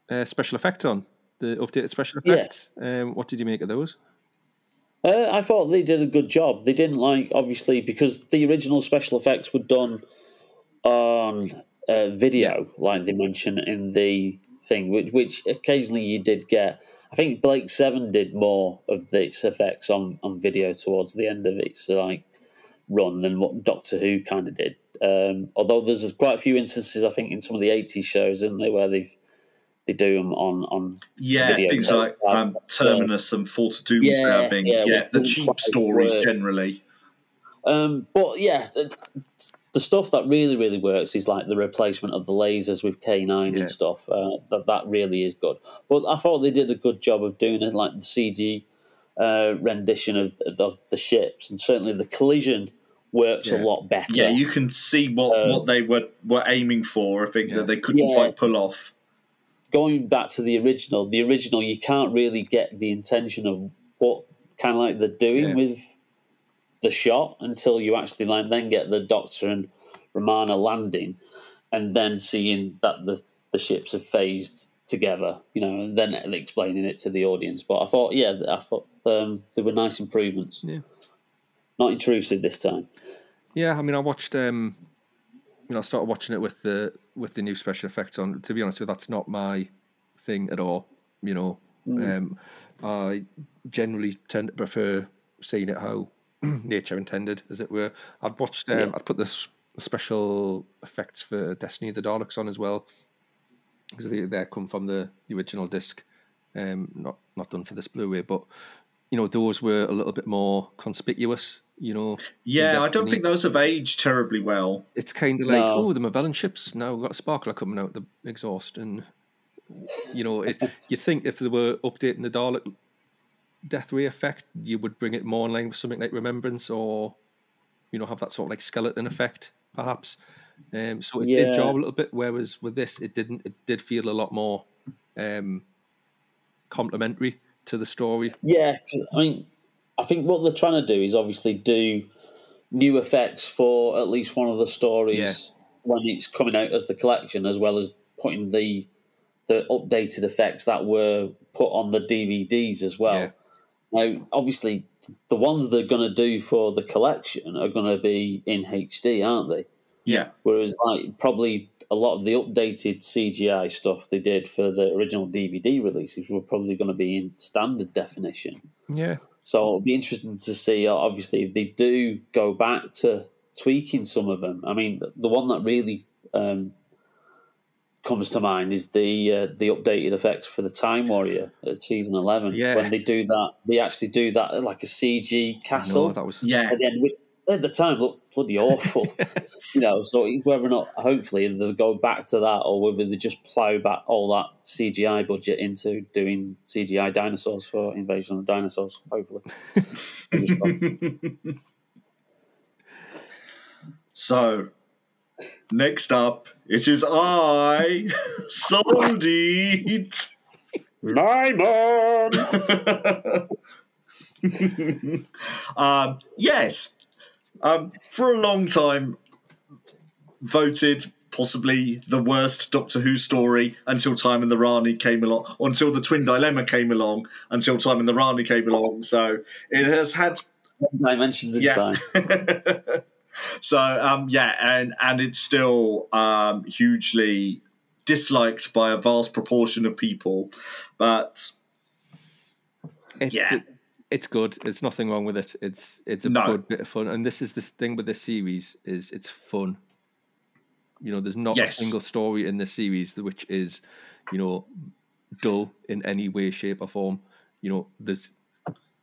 uh, special effects on, the updated special Yeah. effects. Um, what did you make of those? Uh, I thought they did a good job. They didn't like obviously because the original special effects were done on uh, video, like they mention in the thing, which which occasionally you did get. I think Blake Seven did more of its effects on, on video towards the end of its like run than what Doctor Who kind of did. Um, although there's quite a few instances, I think, in some of the '80s shows, isn't there, where they've they do them on on Yeah, things tape, like um, um, Terminus and Fort of Doomsday, Yeah, think. yeah, Yeah, the cheap stories work. generally. Um, but yeah, the, stuff that really, really works is like the replacement of the lasers with K9 Yeah. and stuff. Uh, that that really is good. But I thought they did a good job of doing it, like the CG uh, rendition of, of the ships, and certainly the collision works a lot better. Yeah, you can see what, Uh, what they were, were aiming for. I think Yeah. that they couldn't Yeah. quite pull off. Going back to the original, the original you can't really get the intention of what kind of like they're doing Yeah. with the shot until you actually then get the Doctor and Romana landing, and then seeing that the the ships have phased together, you know, and then explaining it to the audience. But I thought, yeah, I thought um, there were nice improvements. Yeah. Not intrusive this time. Yeah, I mean, I watched. Um, you know, I started watching it with the with the new special effects on. To be honest with you, that's not my thing at all. You know, um, I generally tend to prefer seeing it how nature intended, as it were. I'd watched. Um, Yeah. I'd put the special effects for Destiny of the Daleks on as well, because they they come from the, the original disc, um, not not done for this Blu-ray, but you know, those were a little bit more conspicuous. You know, Yeah, I don't think those have aged terribly well. it's kind of like, No. oh, the Movellan ships now we've got a sparkler coming out the exhaust, and you know, it, you think if they were updating the Dalek death ray effect, you would bring it more in line with something like Remembrance, or you know, have that sort of like skeleton effect, perhaps. Um, so it did Yeah. jar a little bit, whereas with this, it didn't. It did feel a lot more um, complementary to the story. Yeah, I mean, I think what they're trying to do is obviously do new effects for at least one of the stories when it's coming out as the collection, as well as putting the the updated effects that were put on the DVDs as well. Yeah. Now, obviously, the ones they're going to do for the collection are going to be in HD, aren't they? Yeah. Whereas, like, probably a lot of the updated CGI stuff they did for the original DVD releases were probably going to be in standard definition. Yeah, So it'll be interesting to see, uh, obviously, if they do go back to tweaking some of them. I mean, the, the one that really um, comes to mind is the uh, the updated effects for the Time Warrior at season eleven. Yeah. When they do that, they actually do that like a CG castle no, that was Yeah. at the end, which at the time looked bloody awful. you know, so it's whether or not, hopefully, they'll go back to that or whether they just plough back all that CGI budget into doing CGI dinosaurs for Invasion of the Dinosaurs, hopefully. So, next up, it is I, Soldeed. My mom. um, yes, um, for a long time, voted possibly the worst Doctor Who story until Time and the Rani came along, until the Twin Dilemma came along, until Time and the Rani came along. So it has had Dimensions in Yeah. time. so um, yeah, and and it's still um, hugely disliked by a vast proportion of people, but It's, Yeah. it's good. There's nothing wrong with it. It's it's a No. good bit of fun. And this is the thing with this series is it's fun. You know, there's not Yes. a single story in this series which is, you know, dull in any way, shape, or form. You know, there's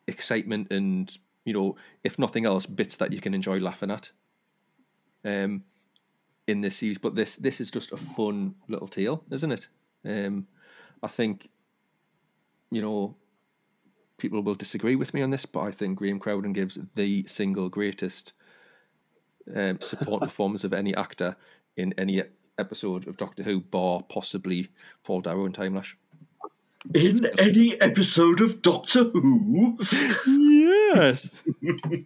excitement and you know, if nothing else, bits that you can enjoy laughing at. Um, in this series, but this this is just a fun little tale, isn't it? Um, I think, you know, people will disagree with me on this, but I think Graham Crowden gives the single greatest um, support performance of any actor in any episode of Doctor Who, bar possibly Paul Darrow and Timelash. in any episode of Doctor Who, Yes,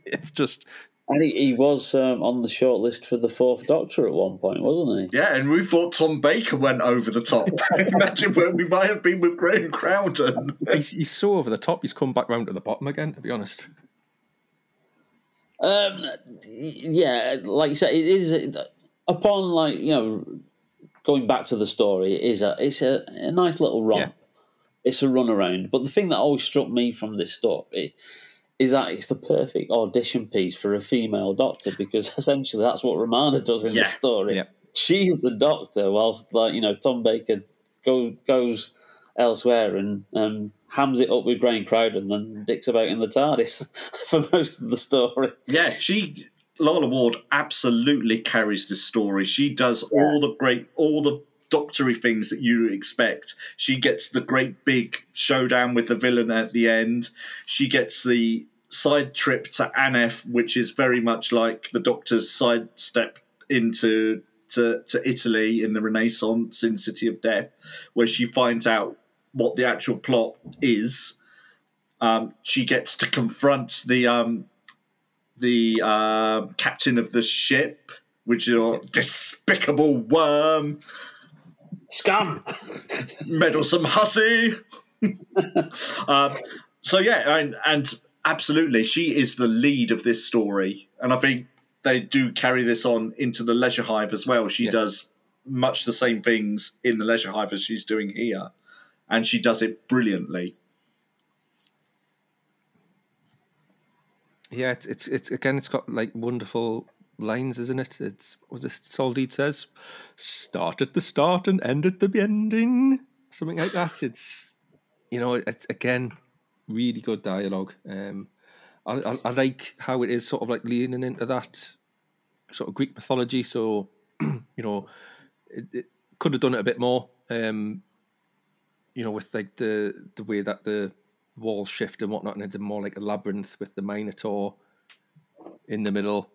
it's just And he, he was um, on the short list for the Fourth Doctor at one point, wasn't he? yeah, and we thought Tom Baker went over the top. Imagine where we might have been with Graham Crowden. he's, he's so over the top. He's come back round to the bottom again. To be honest, Um, yeah, like you said, it is upon like you know going back to the story. It is a it's a, a nice little romp. Yeah. It's a run around. But the thing that always struck me from this story is that it's the perfect audition piece for a female doctor because essentially that's what Romana does in Yeah. the story. Yeah. She's the doctor, whilst like you know Tom Baker go goes elsewhere and um, hams it up with Graham Crowden and then dicks about in the TARDIS for most of the story. Yeah, she Lalla Ward absolutely carries this story. She does all the great, all the doctory things that you expect. She gets the great big showdown with the villain at the end. She gets the side trip to Aneth, which is very much like the Doctor's sidestep into to, to Italy in the Renaissance in City of Death, where she finds out what the actual plot is. Um, she gets to confront the um, the uh, captain of the ship, which is a despicable worm, Scum. meddlesome hussy. um, so yeah, and, and absolutely, she is the lead of this story, and I think they do carry this on into the Leisure Hive as well. She Yeah. does much the same things in the Leisure Hive as she's doing here, and she does it brilliantly. yeah, it's it's, it's again, it's got like wonderful lines, isn't it? It's what it Soldeed says, start at the start and end at the ending, something like that. It's you know, it's again, really good dialogue. Um, I, I, I like how it is sort of like leaning into that sort of Greek mythology. So you know, it, it could have done it a bit more. Um, you know, with like the the way that the walls shift and whatnot, and it's more like a labyrinth with the Minotaur in the middle.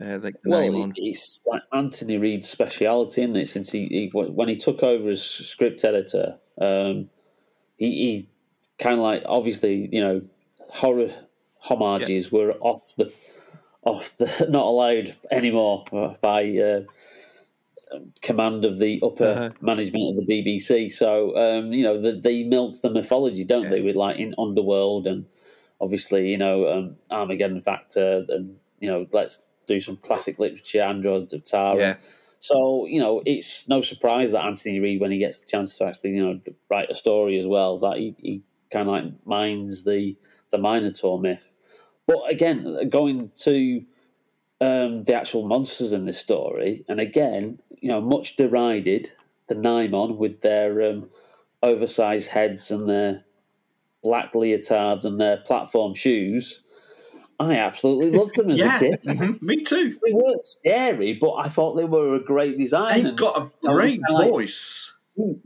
Uh, like Well, it's like Anthony Read's speciality, isn't it? Since he, he was when he took over as script editor, um, he, he kind of like obviously you know horror homages were off the off the not allowed anymore by uh, command of the upper Uh-huh. management of the BBC. So um, you know the, they milk the mythology, don't they? With like in Underworld and obviously you know um, Armageddon Factor and you know let's do some classic literature, Androids of Tara. yeah, So you know, it's no surprise that Anthony Read, when he gets the chance to actually you know write a story as well, that he, he kind of like mines the the Minotaur myth. But again, going to um, the actual monsters in this story, and again, you know, much derided the Nimon with their um, oversized heads and their black leotards and their platform shoes. I absolutely loved them as yeah, a kid. mhm, me too. They weren't scary, but I thought they were a great design. They've got a great kinda like- voice.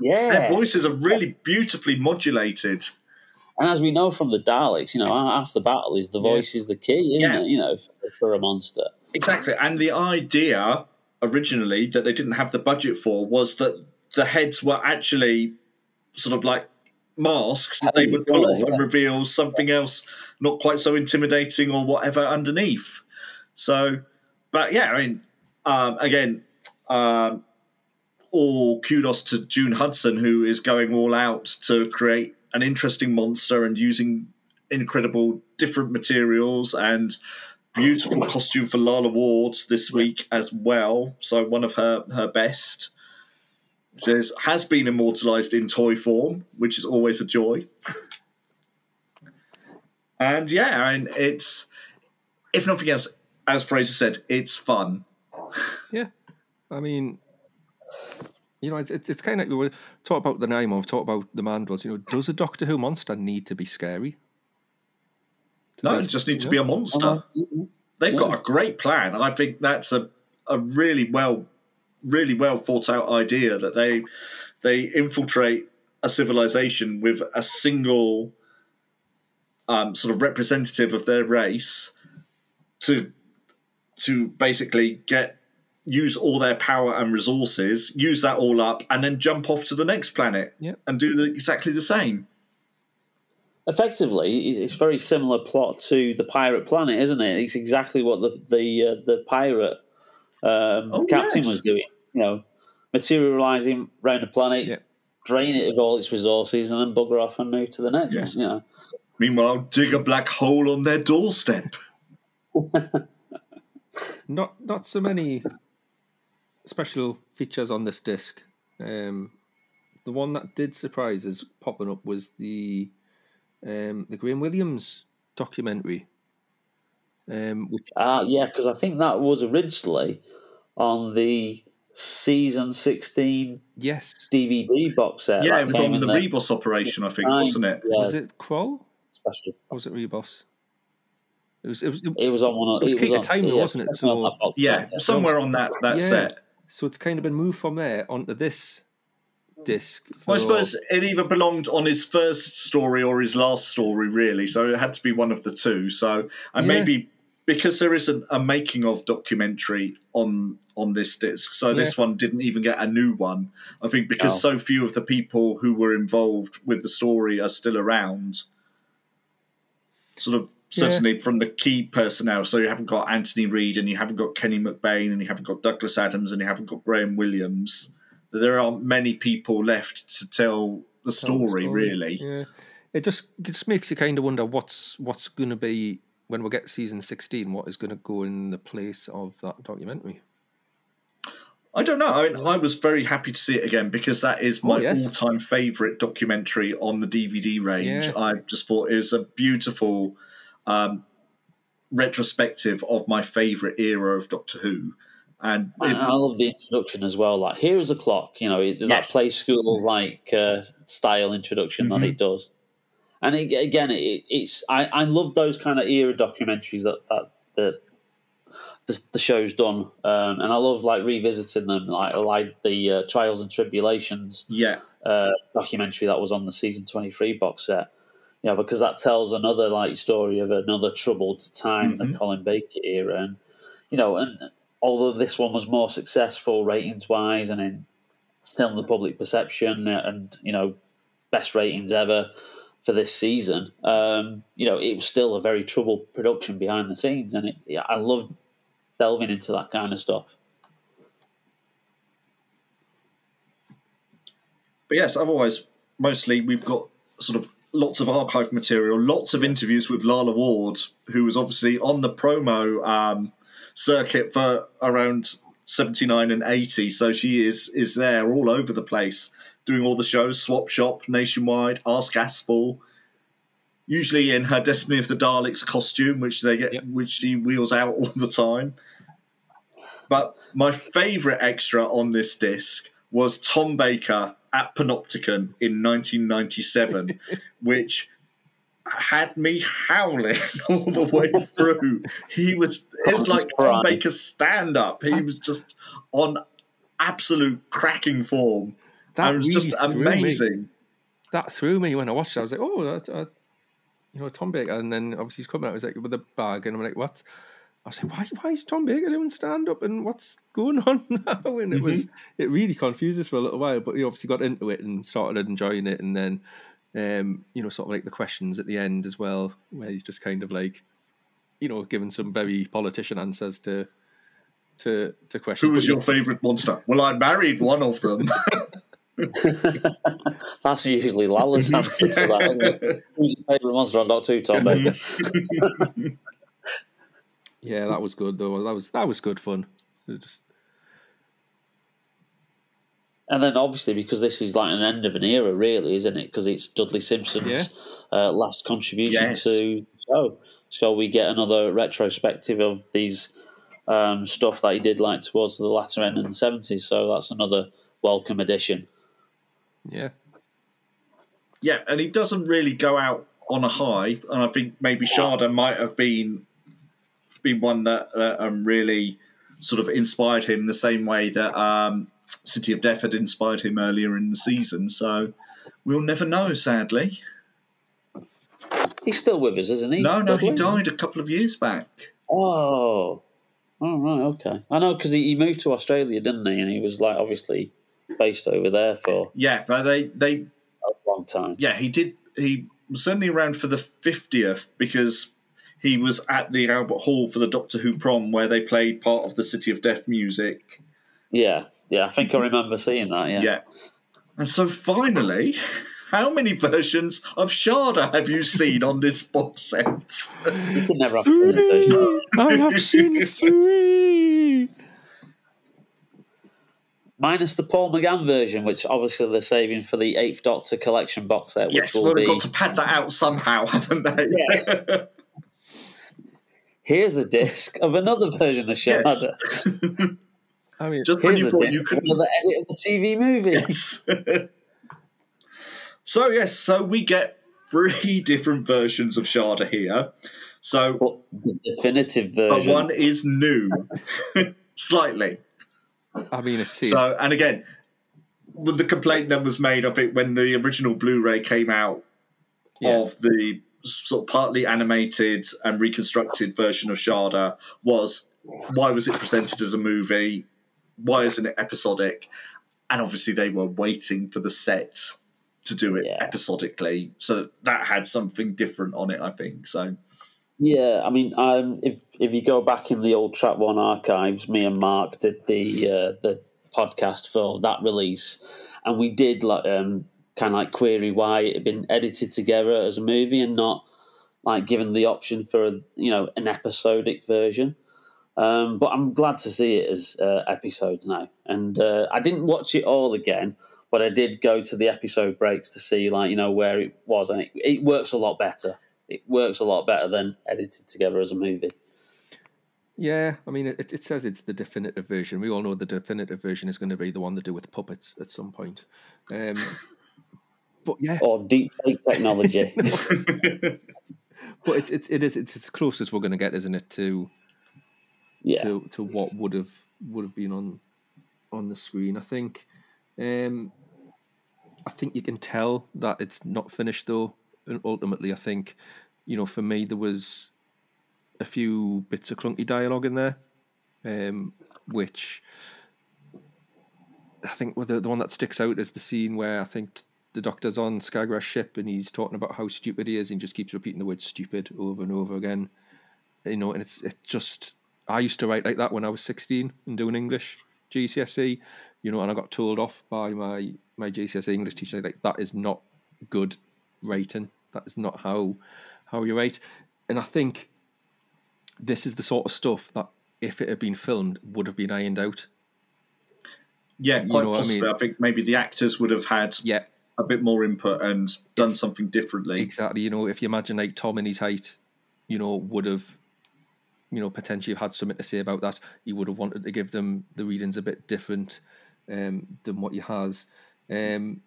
yeah. Their voices are really beautifully modulated. And as we know from the Daleks, you know, after the battle is the voice is the key, isn't Yeah. it? You know, for a monster. Exactly. And the idea originally that they didn't have the budget for was that the heads were actually sort of like masks that they would pull off and reveal something else not quite so intimidating or whatever underneath. So, but yeah, I mean, um, again, um, all kudos to June Hudson, who is going all out to create an interesting monster and using incredible different materials and beautiful costume for Lala Ward this week as well. So one of her her best. Which has been immortalized in toy form, which is always a joy. and yeah, I mean, it's if nothing else, as Fraser said, it's fun. yeah. I mean, you know, it's it's, it's kind of we were talk about the Nimon, we've talked about the Mandrels. You know, does a Doctor Who monster need to be scary? Do No, they- it just need to be a monster. Uh-huh. They've got a great plan. I think that's a, a really well really well thought out idea that they they infiltrate a civilization with a single um, sort of representative of their race to to basically get use all their power and resources, use that all up, and then jump off to the next planet Yep. and do the, exactly the same. Effectively, it- it's very similar plot to the Pirate Planet, isn't it? It's exactly what the the uh, the pirate um, Oh, captain yes. was doing. You know, materializing around the planet, Yeah. drain it of all its resources, and then bugger off and move to the next Yes. one. You know, Meanwhile, dig a black hole on their doorstep. Not not so many special features on this disc. Um, the one that did surprise us popping up was the um, the Graham Williams documentary. Um, which Ah, yeah, because I think that was originally on the season sixteen yes, DVD box set. Yeah, that it was came the there. Ribos operation, I think, Nine, wasn't it? Yeah, was it Kroll special. or was it Ribos? It was. It was. It was on one. Of, It was it was Kate on, Timer, yeah, wasn't it? definitely on So- that box Yeah, set, somewhere on that that Yeah. set. So it's kind of been moved from there onto this disc. Well, I suppose it either belonged on his first story or his last story, really. So it had to be one of the two. So and Yeah. maybe because there isn't a making of documentary on on this disc, so this one didn't even get a new one. I think because Oh. so few of the people who were involved with the story are still around. Sort of Yeah. certainly from the key personnel. So you haven't got Anthony Read and you haven't got Kenny McBain and you haven't got Douglas Adams and you haven't got Graham Williams. There aren't many people left to tell the tell the story, really. Yeah, it just it just makes you kind of wonder what's what's going to be when we get season sixteen. What is going to go in the place of that documentary? I don't know. I mean, I was very happy to see it again because that is Oh, my yes. all-time favourite documentary on the DVD range. Yeah. I just thought it was a beautiful um, retrospective of my favourite era of Doctor Who, and And it, I love the introduction as well. Like, here's a clock. You know, that Yes. play school like uh, style introduction Mhm. that it does. And it, again, it, it's I, I love those kind of era documentaries that that, that the, the show's done, um, and I love like revisiting them, like like the uh, Trials and Tribulations Yeah. uh, documentary that was on the season twenty three box set. You know, because that tells another like story of another troubled time, the Colin Baker era, and you know, and although this one was more successful ratings wise and in still in the public perception, uh, and you know, best ratings ever for this season, um, you know, it was still a very troubled production behind the scenes, and it, I love delving into that kind of stuff. But yes, otherwise, mostly we've got sort of lots of archive material, lots of interviews with Lalla Ward, who was obviously on the promo um, circuit for around 79 and 80. So she is is there all over the place, doing all the shows, Swap Shop, Nationwide, Ask Aspel. Usually in her Destiny of the Daleks costume, which they get, Yep. which she wheels out all the time. But my favourite extra on this disc was Tom Baker at Panopticon in 1997, which had me howling all the way through. He was it was like Tom. Baker's stand up. He was just on absolute cracking form. That was just really me. amazing. That threw me when I watched it. I was like, oh, that, uh, you know, Tom Baker. And then obviously he's coming out. I was like, with a bag. And I'm like, what? I was like, why, why is Tom Baker doing stand up and what's going on now? And it was, it really confused us for a little while. But he obviously got into it and started enjoying it. And then, um, you know, sort of like the questions at the end as well, where he's just kind of like, you know, giving some very politician answers to to to questions. Who was your favourite monster? Well, I married one of them. That's usually Lalla's answer to that, isn't it? Who's your favourite monster on Doctor Who, Tom Baker? Yeah, that was good though. That was that was good fun. It was just And then obviously because this is like an end of an era, really, isn't it? Because it's Dudley Simpson's uh, last contribution Yes. to the show. So we get another retrospective of these um, stuff that he did like towards the latter end of the seventies. So that's another welcome addition. Yeah. Yeah, and he doesn't really go out on a high, and I think maybe Shada might have been been one that uh, um, really sort of inspired him the same way that um, City of Death had inspired him earlier in the season. So we'll never know, sadly. He's still with us, isn't he? No, no, he died a couple of years back. Oh, oh right, okay. I know because he, he moved to Australia, didn't he? And he was like obviously based over there for Yeah, but they they a long time. yeah he did he was certainly around for the fiftieth because he was at the Albert Hall for the Doctor Who prom where they played part of the City of Death music. Yeah, yeah. I think I remember seeing that. Yeah. Yeah. And so finally, how many versions of Shada have you seen on this box set? You could never have too many versions I have seen three. Minus the Paul McGann version, which obviously they're saving for the Eighth Doctor collection box set, which yes, will well, they've be got to pad that out somehow, haven't they? Yes. here's a disc of another version of Yes. Shada. I mean, Just when Here's you a thought you disc of couldn't. another edit of the TV movie. Yes. so yes, so we get three different versions of Shada here. So But the definitive but version. one is new, slightly. I mean, it says So, and again, the complaint that was made of it when the original Blu-ray came out Yeah. of the sort of partly animated and reconstructed version of Shada was why was it presented as a movie? Why isn't it episodic? And obviously, they were waiting for the set to do it Yeah. episodically, so that had something different on it. I think so. Yeah, I mean, um, if if you go back in the old Trap One archives, me and Mark did the uh, the podcast for that release, and we did like um, kind of like query why it had been edited together as a movie and not like given the option for you know an episodic version. Um, but I'm glad to see it as uh, episodes now, and uh, I didn't watch it all again, but I did go to the episode breaks to see like you know where it was, and it, it works a lot better it works a lot better than edited together as a movie. yeah. I mean, it, it says it's the definitive version. We all know the definitive version is going to be the one they do with puppets at some point. Um, but yeah, or deep fake technology. but it's it's it is it's as close as we're going to get, isn't it? To yeah, to to what would have would have been on on the screen. I think, um, I think you can tell that it's not finished though. And ultimately, I think, you know, for me there was a few bits of clunky dialogue in there, um, which I think the the one that sticks out is the scene where I think the doctor's on Skagra's ship and he's talking about how stupid he is and just keeps repeating the word stupid over and over again. You know, and it's it just I used to write like that when I was sixteen and doing English GCSE, you know, and I got told off by my my GCSE English teacher like that is not good writing. That is not how how you rate. And I think this is the sort of stuff that if it had been filmed would have been ironed out. Yeah, You quite know what I possibly. I, think maybe the actors would have had Yeah, a bit more input and done It's- something differently. Exactly. You know, if you imagine like Tom in his height, you know, would have, you know, potentially had something to say about that. He would have wanted to give them the readings a bit different um, than what he has. Um,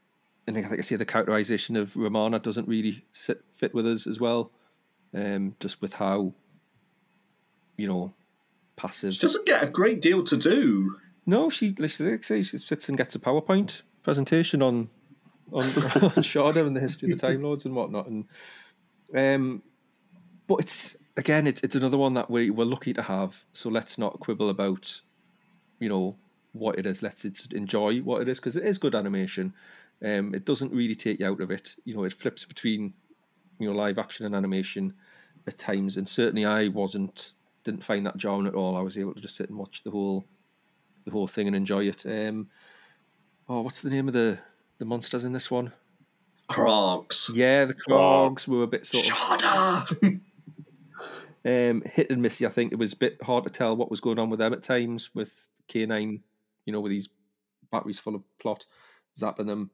and I think I say the characterization of Romana doesn't really sit, fit with us as well. Um, just with how, you know, passive. She doesn't get a great deal to do. No, she she sits and gets a PowerPoint presentation on on, on Shada and the history of the Time Lords and whatnot. And um, but it's again, it's it's another one that we we're lucky to have. So let's not quibble about, you know, what it is. Let's enjoy what it is because it is good animation. Um, it doesn't really take you out of it. You know, it flips between you know live action and animation at times, and certainly I wasn't didn't find that jarring at all. I was able to just sit and watch the whole the whole thing and enjoy it. Um, oh, what's the name of the the monsters in this one? Krargs. Yeah, the Krargs were a bit sort of Shada! um, hit and missy. I think it was a bit hard to tell what was going on with them at times with K9, you know, with these batteries full of plot, zapping them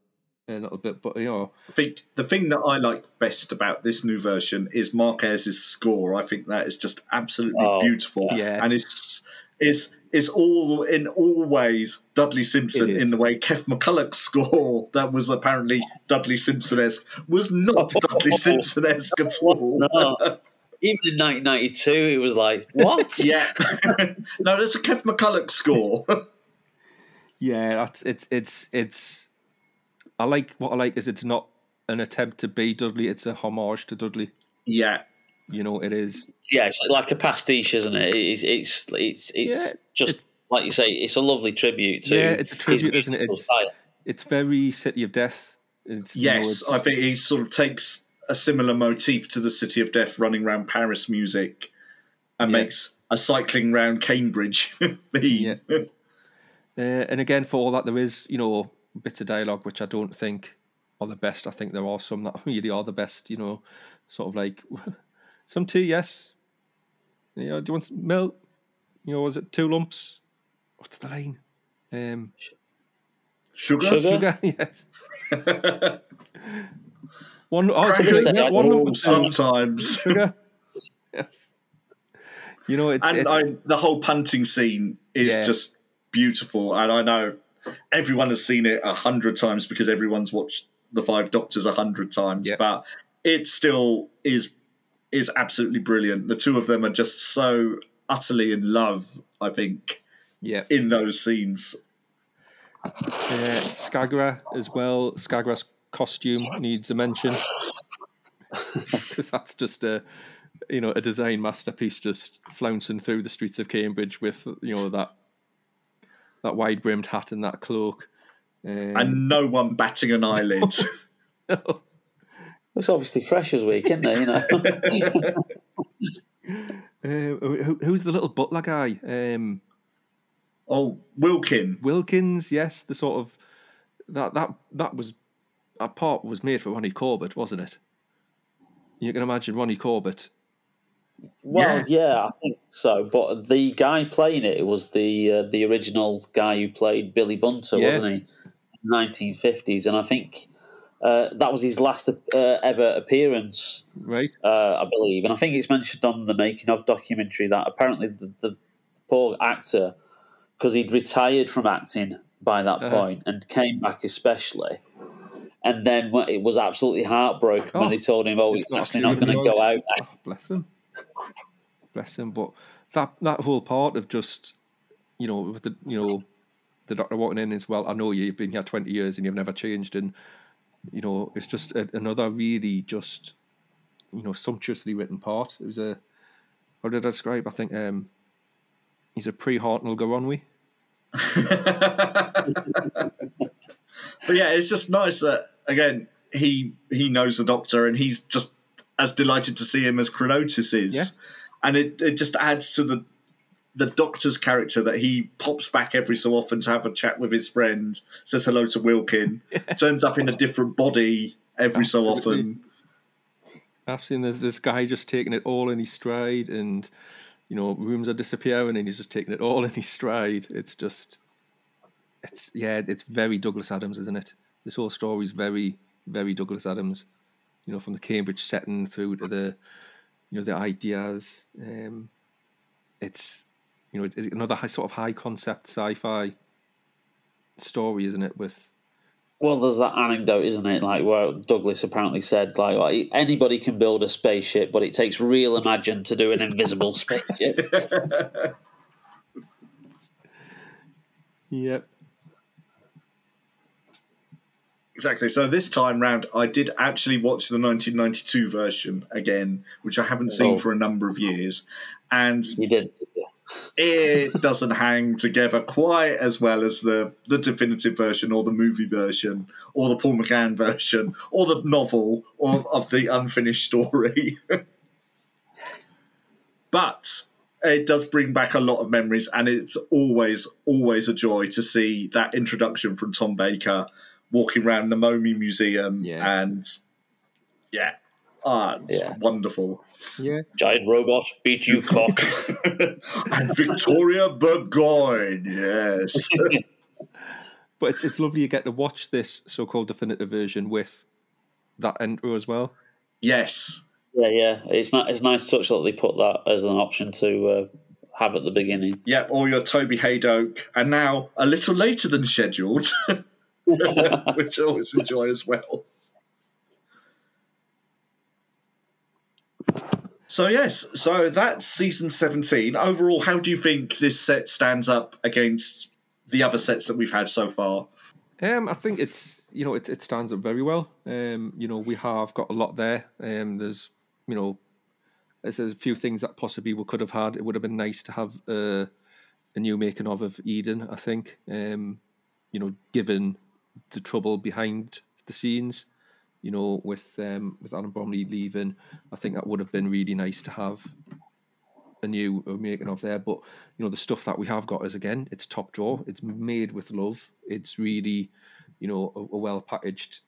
a little bit. But, you know, I think the thing that I like best about this new version is Mark Ayres's score. I think that is just absolutely Oh, beautiful. yeah. And it's is is all in all ways Dudley Simpson in the way Keff McCulloch's score that was apparently Dudley Simpson esque was not Dudley Simpson esque at all. No. Even in 1992, it was like, what? Yeah. no, that's a Kev McCulloch score. yeah, it's it's it's. I like what I like is it's not an attempt to be Dudley; it's a homage to Dudley. yeah. You know, it is. Yeah, it's like a pastiche, isn't it? It's it's it's, it's Yeah, just it's- like you say. It's a lovely tribute to Yeah, it's a tribute, isn't it? It's- It's very City of Death. It's, you know, Yes, it's- I think he sort of takes a similar motif to the City of Death running around Paris music and Yeah. makes a cycling round Cambridge theme. Uh, and again, for all that, there is, you know, bits of dialogue which I don't think are the best. I think there are some that really are the best, you know, sort of like some tea, yes. You know, do you want some milk? You know, was it two lumps? What's the line? Um, Sugar? Sugar? sugar, yes. One, oh, it's a Crazy. yeah, one Oh, lump sometimes. sugar. yes. You know, it's, and it, I, the whole punting scene is Yeah. just beautiful. And I know everyone has seen it a hundred times because everyone's watched The Five Doctors a hundred times, Yeah. but it still is is absolutely brilliant. The two of them are just so utterly in love, I think, yeah. in those scenes. Uh, Skagra as well. Skagra's costume needs a mention because that's just a you know a design masterpiece, just flouncing through the streets of Cambridge with you know that that wide brimmed hat and that cloak. Um, And no one batting an eyelid. It's obviously Freshers Week, isn't it? You know. uh, who, who's the little butler guy? Um, oh, Wilkin. Wilkins, yes, the sort of that that that was a part was made for Ronnie Corbett, wasn't it? You can imagine Ronnie Corbett. Well, yeah. I think so. But the guy playing it was the uh, the original guy who played Billy Bunter, Yeah. wasn't he? Nineteen fifties, and I think uh, that was his last uh, ever appearance, Right. uh, I believe. And I think it's mentioned on the making of documentary that apparently the, the poor actor, because he'd retired from acting by that Uh-huh. point and came back especially. And then it was absolutely heartbroken when Oh, they told him, "Oh, it's it's actually not going to go out." Oh, bless him, bless him. But that that whole part of just you know with the you know the doctor walking in as well. I know you've been here twenty years and you've never changed, and you know it's just a, another really just you know sumptuously written part. It was a how did I describe? I think um, he's a pre-Hartnell Garonwy. But yeah, it's just nice that again he he knows the Doctor and he's just as delighted to see him as Chronotis is, Yeah. and it, it just adds to the the Doctor's character that he pops back every so often to have a chat with his friend, says hello to Wilkin, turns up in a different body every so often. I've seen this, this guy just taking it all in his stride, and you know, rooms are disappearing, and he's just taking it all in his stride. It's just, it's yeah, it's very Douglas Adams, isn't it? This whole story is very, very Douglas Adams. You know, from the Cambridge setting through to the, you know, the ideas. Um, it's, you know, it's another high, sort of high concept sci-fi story, isn't it? With Well, there's that anecdote, isn't it? Like where Douglas apparently said, like, like, anybody can build a spaceship, but it takes real imagine to do an invisible spaceship. yep, Exactly. So this time round, I did actually watch the 1992 version again, which I haven't seen Oh. for a number of years, and You did. it doesn't hang together quite as well as the the definitive version, or the movie version, or the Paul McGann version, or the novel, or of the unfinished story. but it does bring back a lot of memories, and it's always always a joy to see that introduction from Tom Baker walking around the Momi Museum, Yeah. and yeah, ah, it's Yeah. wonderful. yeah. Giant robot, beat you clock. and Victoria Burgoyne, yes. But it's it's lovely you get to watch this so-called definitive version with that intro as well. yes. yeah, yeah. It's not. It's nice touch that they put that as an option to uh, have at the beginning. Yep, or your Toby Hadoke, and now a little later than scheduled, which I always enjoy as well. So yes, so that's season seventeen. Overall, how do you think this set stands up against the other sets that we've had so far? Um, I think it's you know it, it stands up very well. Um, you know we have got a lot there. Um, there's you know there's a few things that possibly we could have had. It would have been nice to have uh, a new making of of Eden. I think um, you know given the trouble behind the scenes, you know with um, with Alan Bromly leaving, I think that would have been really nice to have a new making of there. But you know, the stuff that we have got is again, it's top draw. It's made with love. It's really, you know, a, a well packaged,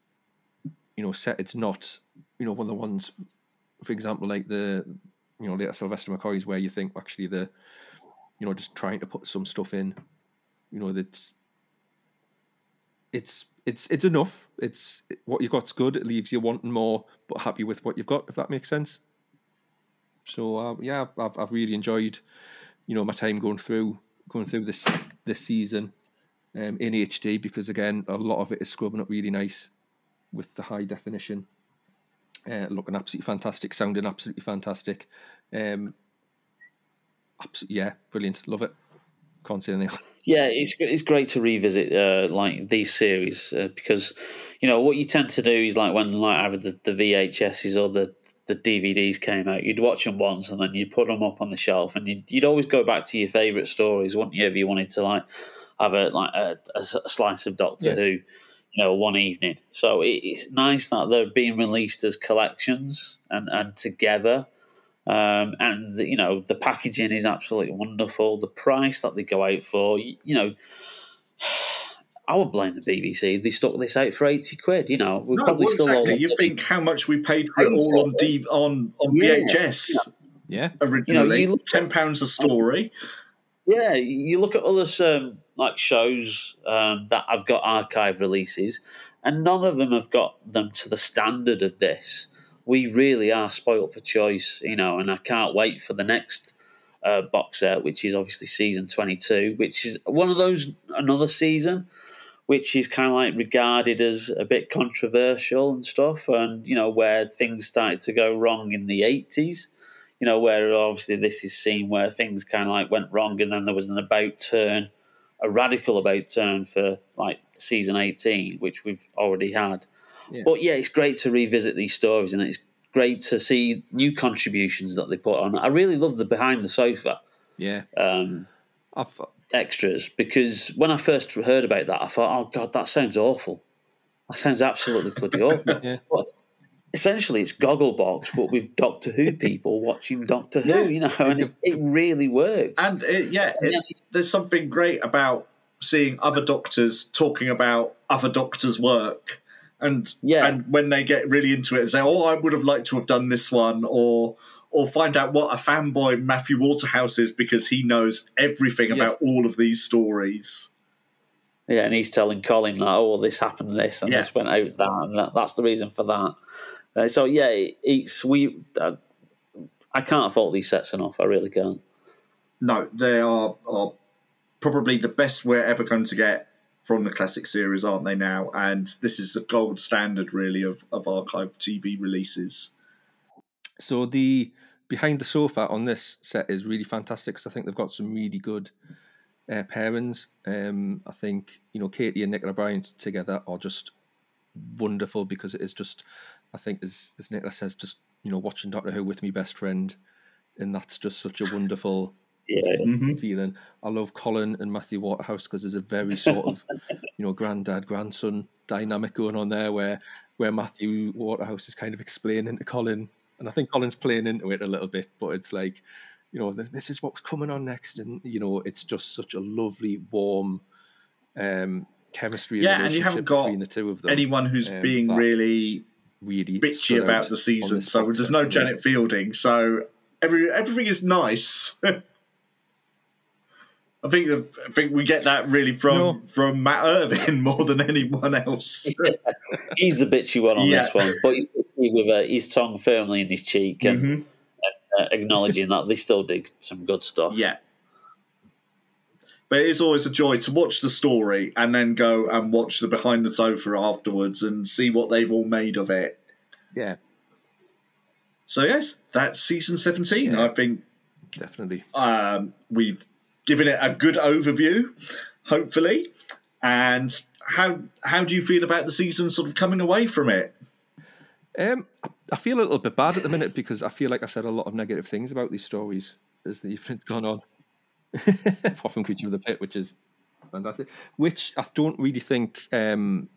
you know, set. It's not, you know, one of the ones, for example, like the, you know, later Sylvester McCoy's where you think actually the, you know, just trying to put some stuff in, you know, that's. It's it's it's enough. It's what you've got's good. It leaves you wanting more, but happy with what you've got. If that makes sense. So uh, yeah, I've I've really enjoyed, you know, my time going through going through this this season um, in HD because again, a lot of it is scrubbing up really nice with the high definition, uh, looking absolutely fantastic, sounding absolutely fantastic. Um, abs- yeah, brilliant, love it. Can't say anything. else. Yeah, it's it's great to revisit uh, like these series uh, because you know what you tend to do is like when like either the, the VHSs or the the DVDs came out, you'd watch them once and then you'd put them up on the shelf, and you'd, you'd always go back to your favourite stories, wouldn't you? If you wanted to like have a like a slice of Doctor Yeah. Who, you know, one evening. So it, it's nice that they're being released as collections and and together. Um, and the, you know the packaging is absolutely wonderful. The price that they go out for, you, you know, I would blame the BBC. They stuck this out for eighty quid. You know, we No, probably well, still exactly. all You think how much we paid for it all on D- on on Yeah. VHS Yeah, originally? you look- Ten pounds a story. Yeah, you look at other um, like shows um, that have got archive releases, and none of them have got them to the standard of this. We really are spoilt for choice, you know, and I can't wait for the next uh, box set, which is obviously season twenty-two, which is one of those another season which is kind of like regarded as a bit controversial and stuff, and you know where things started to go wrong in the eighties. You know where obviously this is seen where things kind of like went wrong, and then there was an about turn, a radical about turn for like season eighteen, which we've already had. Yeah. But yeah, it's great to revisit these stories, and it's great to see new contributions that they put on. I really love the behind the sofa Yeah, um, I've extras because when I first heard about that, I thought, "Oh God, that sounds awful. That sounds absolutely bloody awful." Yeah. But essentially, it's Gogglebox, but with Doctor Who people watching Doctor Who, you know, and it, it really works. And it, yeah, And it, there's something great about seeing other doctors talking about other doctors' work. And Yeah. and when they get really into it and say, "Oh, I would have liked to have done this one," or or find out what a fanboy Matthew Waterhouse is because he knows everything Yes. about all of these stories. Yeah, and he's telling Colin that, oh, well, this happened, this, and Yeah. this went out, that, and that, that's the reason for that. Uh, so yeah, it, it's we. Uh, I can't fault these sets enough. I really can't. No, they are are probably the best we're ever going to get from the classic series, aren't they now? And this is the gold standard, really, of, of archive TV releases. So the behind the sofa on this set is really fantastic because I think they've got some really good uh, pairings. Um, I think you know Katy and Nicola Bryant together are just wonderful because it is just, I think as as Nicola says, just you know watching Doctor Who with my best friend, and that's just such a wonderful Yeah, Mhm. feeling. I love Colin and Matthew Waterhouse because there's a very sort of, you know, granddad grandson dynamic going on there, where where Matthew Waterhouse is kind of explaining to Colin, and I think Colin's playing into it a little bit, but it's like, you know, this is what's coming on next, and you know, it's just such a lovely, warm um, chemistry. Yeah, and you haven't got the two of them. Anyone who's um, being really really bitchy about the season, this so there's no. Janet Fielding, so every everything is nice. I think the, I think we get that really from No. from Mat Irvine more than anyone else. he's the bitchy one on Yeah. this one, but he's bitchy with uh, his tongue firmly in his cheek and Mhm. uh, acknowledging that they still did some good stuff. Yeah. But it is always a joy to watch the story and then go and watch the behind the sofa afterwards and see what they've all made of it. Yeah, So yes, that's season seventeen. Yeah. I think definitely. um, we've given it a good overview, hopefully. And how how do you feel about the season sort of coming away from it? Um, I- I feel a little bit bad at the minute because I feel like I said a lot of negative things about these stories as the evening's gone on. Apart from Creature of the Pit, which is fantastic, which I don't really think, um,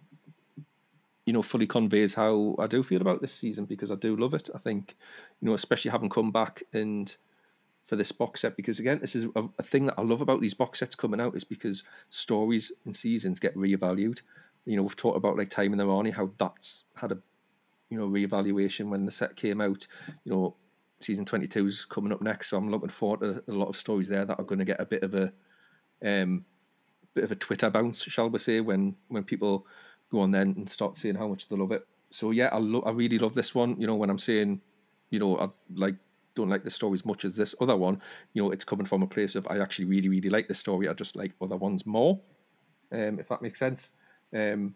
you know, fully conveys how I do feel about this season because I do love it. I think, you know, especially having come back and for this box set because again, this is a, a thing that I love about these box sets coming out is because stories and seasons get reevaluated. You know, we've talked about like Time and the Rani, how that's had a you know reevaluation when the set came out. You know, season twenty two is coming up next, so I'm looking forward to a lot of stories there that are going to get a bit of a um, bit of a Twitter bounce, shall we say, when when people go on then and start seeing how much they love it. So yeah, I lo- I really love this one. You know, when I'm saying, you know, I like don't like the story as much as this other one. You know, it's coming from a place of I actually really really like the story. I just like other ones more. Um, if that makes sense. Um,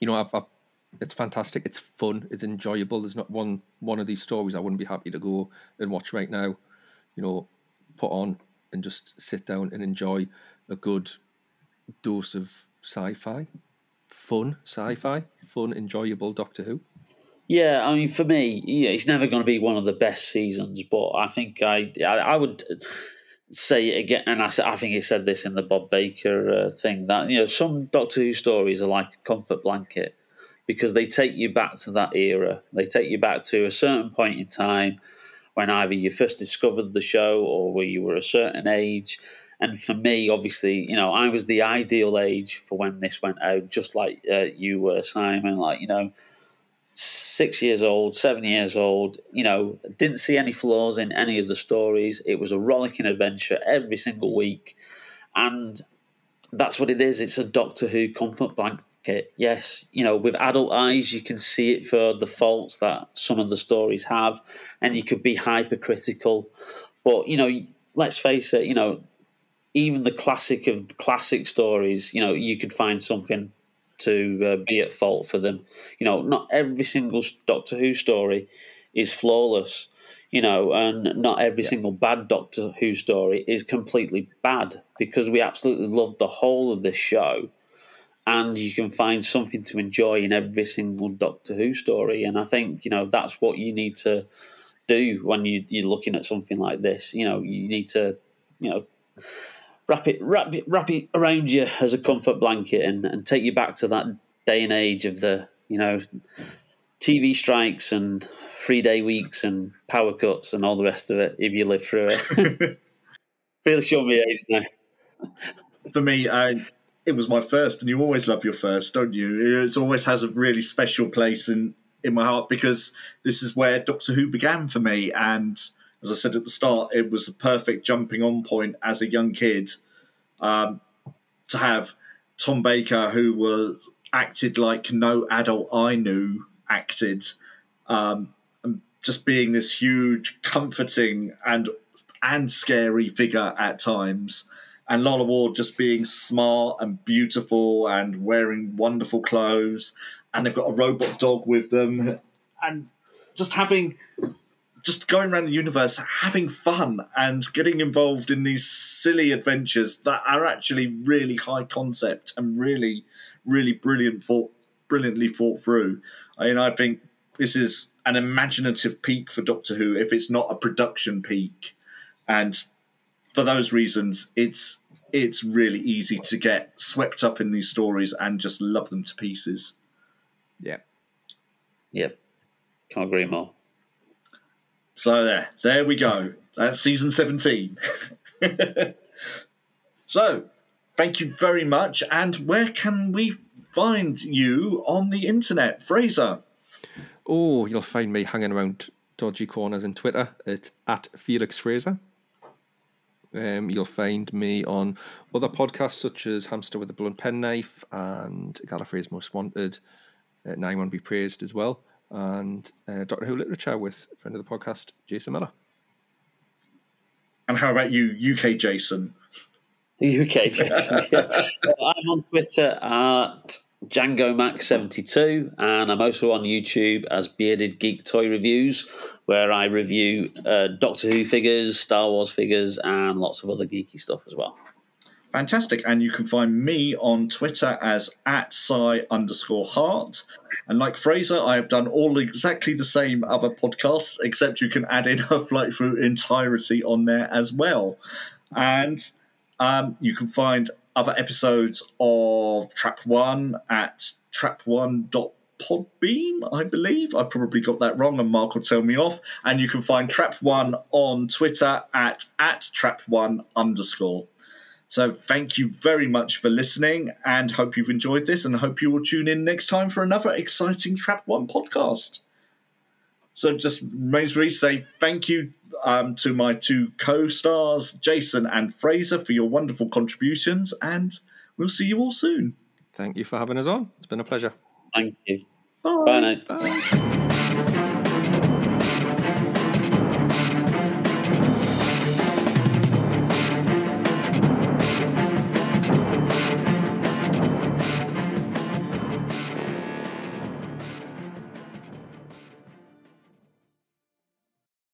you know, I've, I've it's fantastic. It's fun. It's enjoyable. There's not one one of these stories I wouldn't be happy to go and watch right now. You know, put on and just sit down and enjoy a good dose of sci-fi, fun sci-fi, fun, enjoyable Doctor Who. Yeah, I mean, for me, yeah, it's never going to be one of the best seasons, but I think I, I, I would say it again, and I think he said this in the Bob Baker uh, thing that you know some Doctor Who stories are like a comfort blanket because they take you back to that era. They take you back to a certain point in time when either you first discovered the show or where you were a certain age. And for me, obviously, you know, I was the ideal age for when this went out, just like uh, you were, Simon. Like, you know, six years old, seven years old, you know, didn't see any flaws in any of the stories. It was a rollicking adventure every single week. And that's what it is. It's a Doctor Who comfort blanket. Yes, you know, with adult eyes, you can see it for the faults that some of the stories have, and you could be hypercritical. But, you know, let's face it, you know, even the classic of classic stories, you know, you could find something to uh, be at fault for them. You know, not every single Doctor Who story is flawless, you know, and not every single bad Doctor Who story is completely bad because we absolutely love the whole of this show. And you can find something to enjoy in every single Doctor Who story. And I think, you know, that's what you need to do when you, you're looking at something like this. You know, you need to, you know, wrap it, wrap it, wrap it around you as a comfort blanket and, and take you back to that day and age of the, you know, TV strikes and three day weeks and power cuts and all the rest of it if you live through it. really showing me age now. For me, I, it was my first, and you always love your first, don't you? It always has a really special place in, in my heart because this is where Doctor Who began for me. And as I said at the start, it was the perfect jumping on point as a young kid um, to have Tom Baker, who was acted like no adult I knew acted, um, just being this huge, comforting and and scary figure at times. And Lalla Ward just being smart and beautiful and wearing wonderful clothes. And they've got a robot dog with them. And just having just going around the universe having fun and getting involved in these silly adventures that are actually really high concept and really really brilliant thought brilliantly thought through I mean, I think this is an imaginative peak for Doctor Who if it's not a production peak, and for those reasons, it's it's really easy to get swept up in these stories and just love them to pieces. Yeah. Yep. Can't agree more. So there, there we go. That's season seventeen. so, thank you very much. And where can we find you on the internet, Fraser? Oh, you'll find me hanging around dodgy corners in Twitter at, at Felix Fraser. Um, you'll find me on other podcasts such as Hamster with a Blunt Penknife and Gallifrey's Most Wanted, uh, 9 Be Praised as well, and uh, Doctor Who Literature with friend of the podcast, Jason Miller. And how about you, UK Jason? UK Jason. yeah. I'm on Twitter at Django Max 72 and I'm also on YouTube as Bearded Geek Toy Reviews, where I review uh, Doctor Who figures, Star Wars figures, and lots of other geeky stuff as well. Fantastic. And you can find me on Twitter as at sci underscore heart. And like Fraser, I have done all exactly the same other podcasts, except you can add in a flight through entirety on there as well. And um, you can find other episodes of Trap One at trap1.podbean, I believe. I've probably got that wrong, and Mark will tell me off. And you can find Trap One on Twitter at at Trap One underscore. So thank you very much for listening, and hope you've enjoyed this, and hope you will tune in next time for another exciting Trap One podcast. So just remains for me to say thank you um, to my two co-stars, Jason and Fraser, for your wonderful contributions, and we'll see you all soon. Thank you for having us on. It's been a pleasure. Thank you. Bye. Bye now. Bye.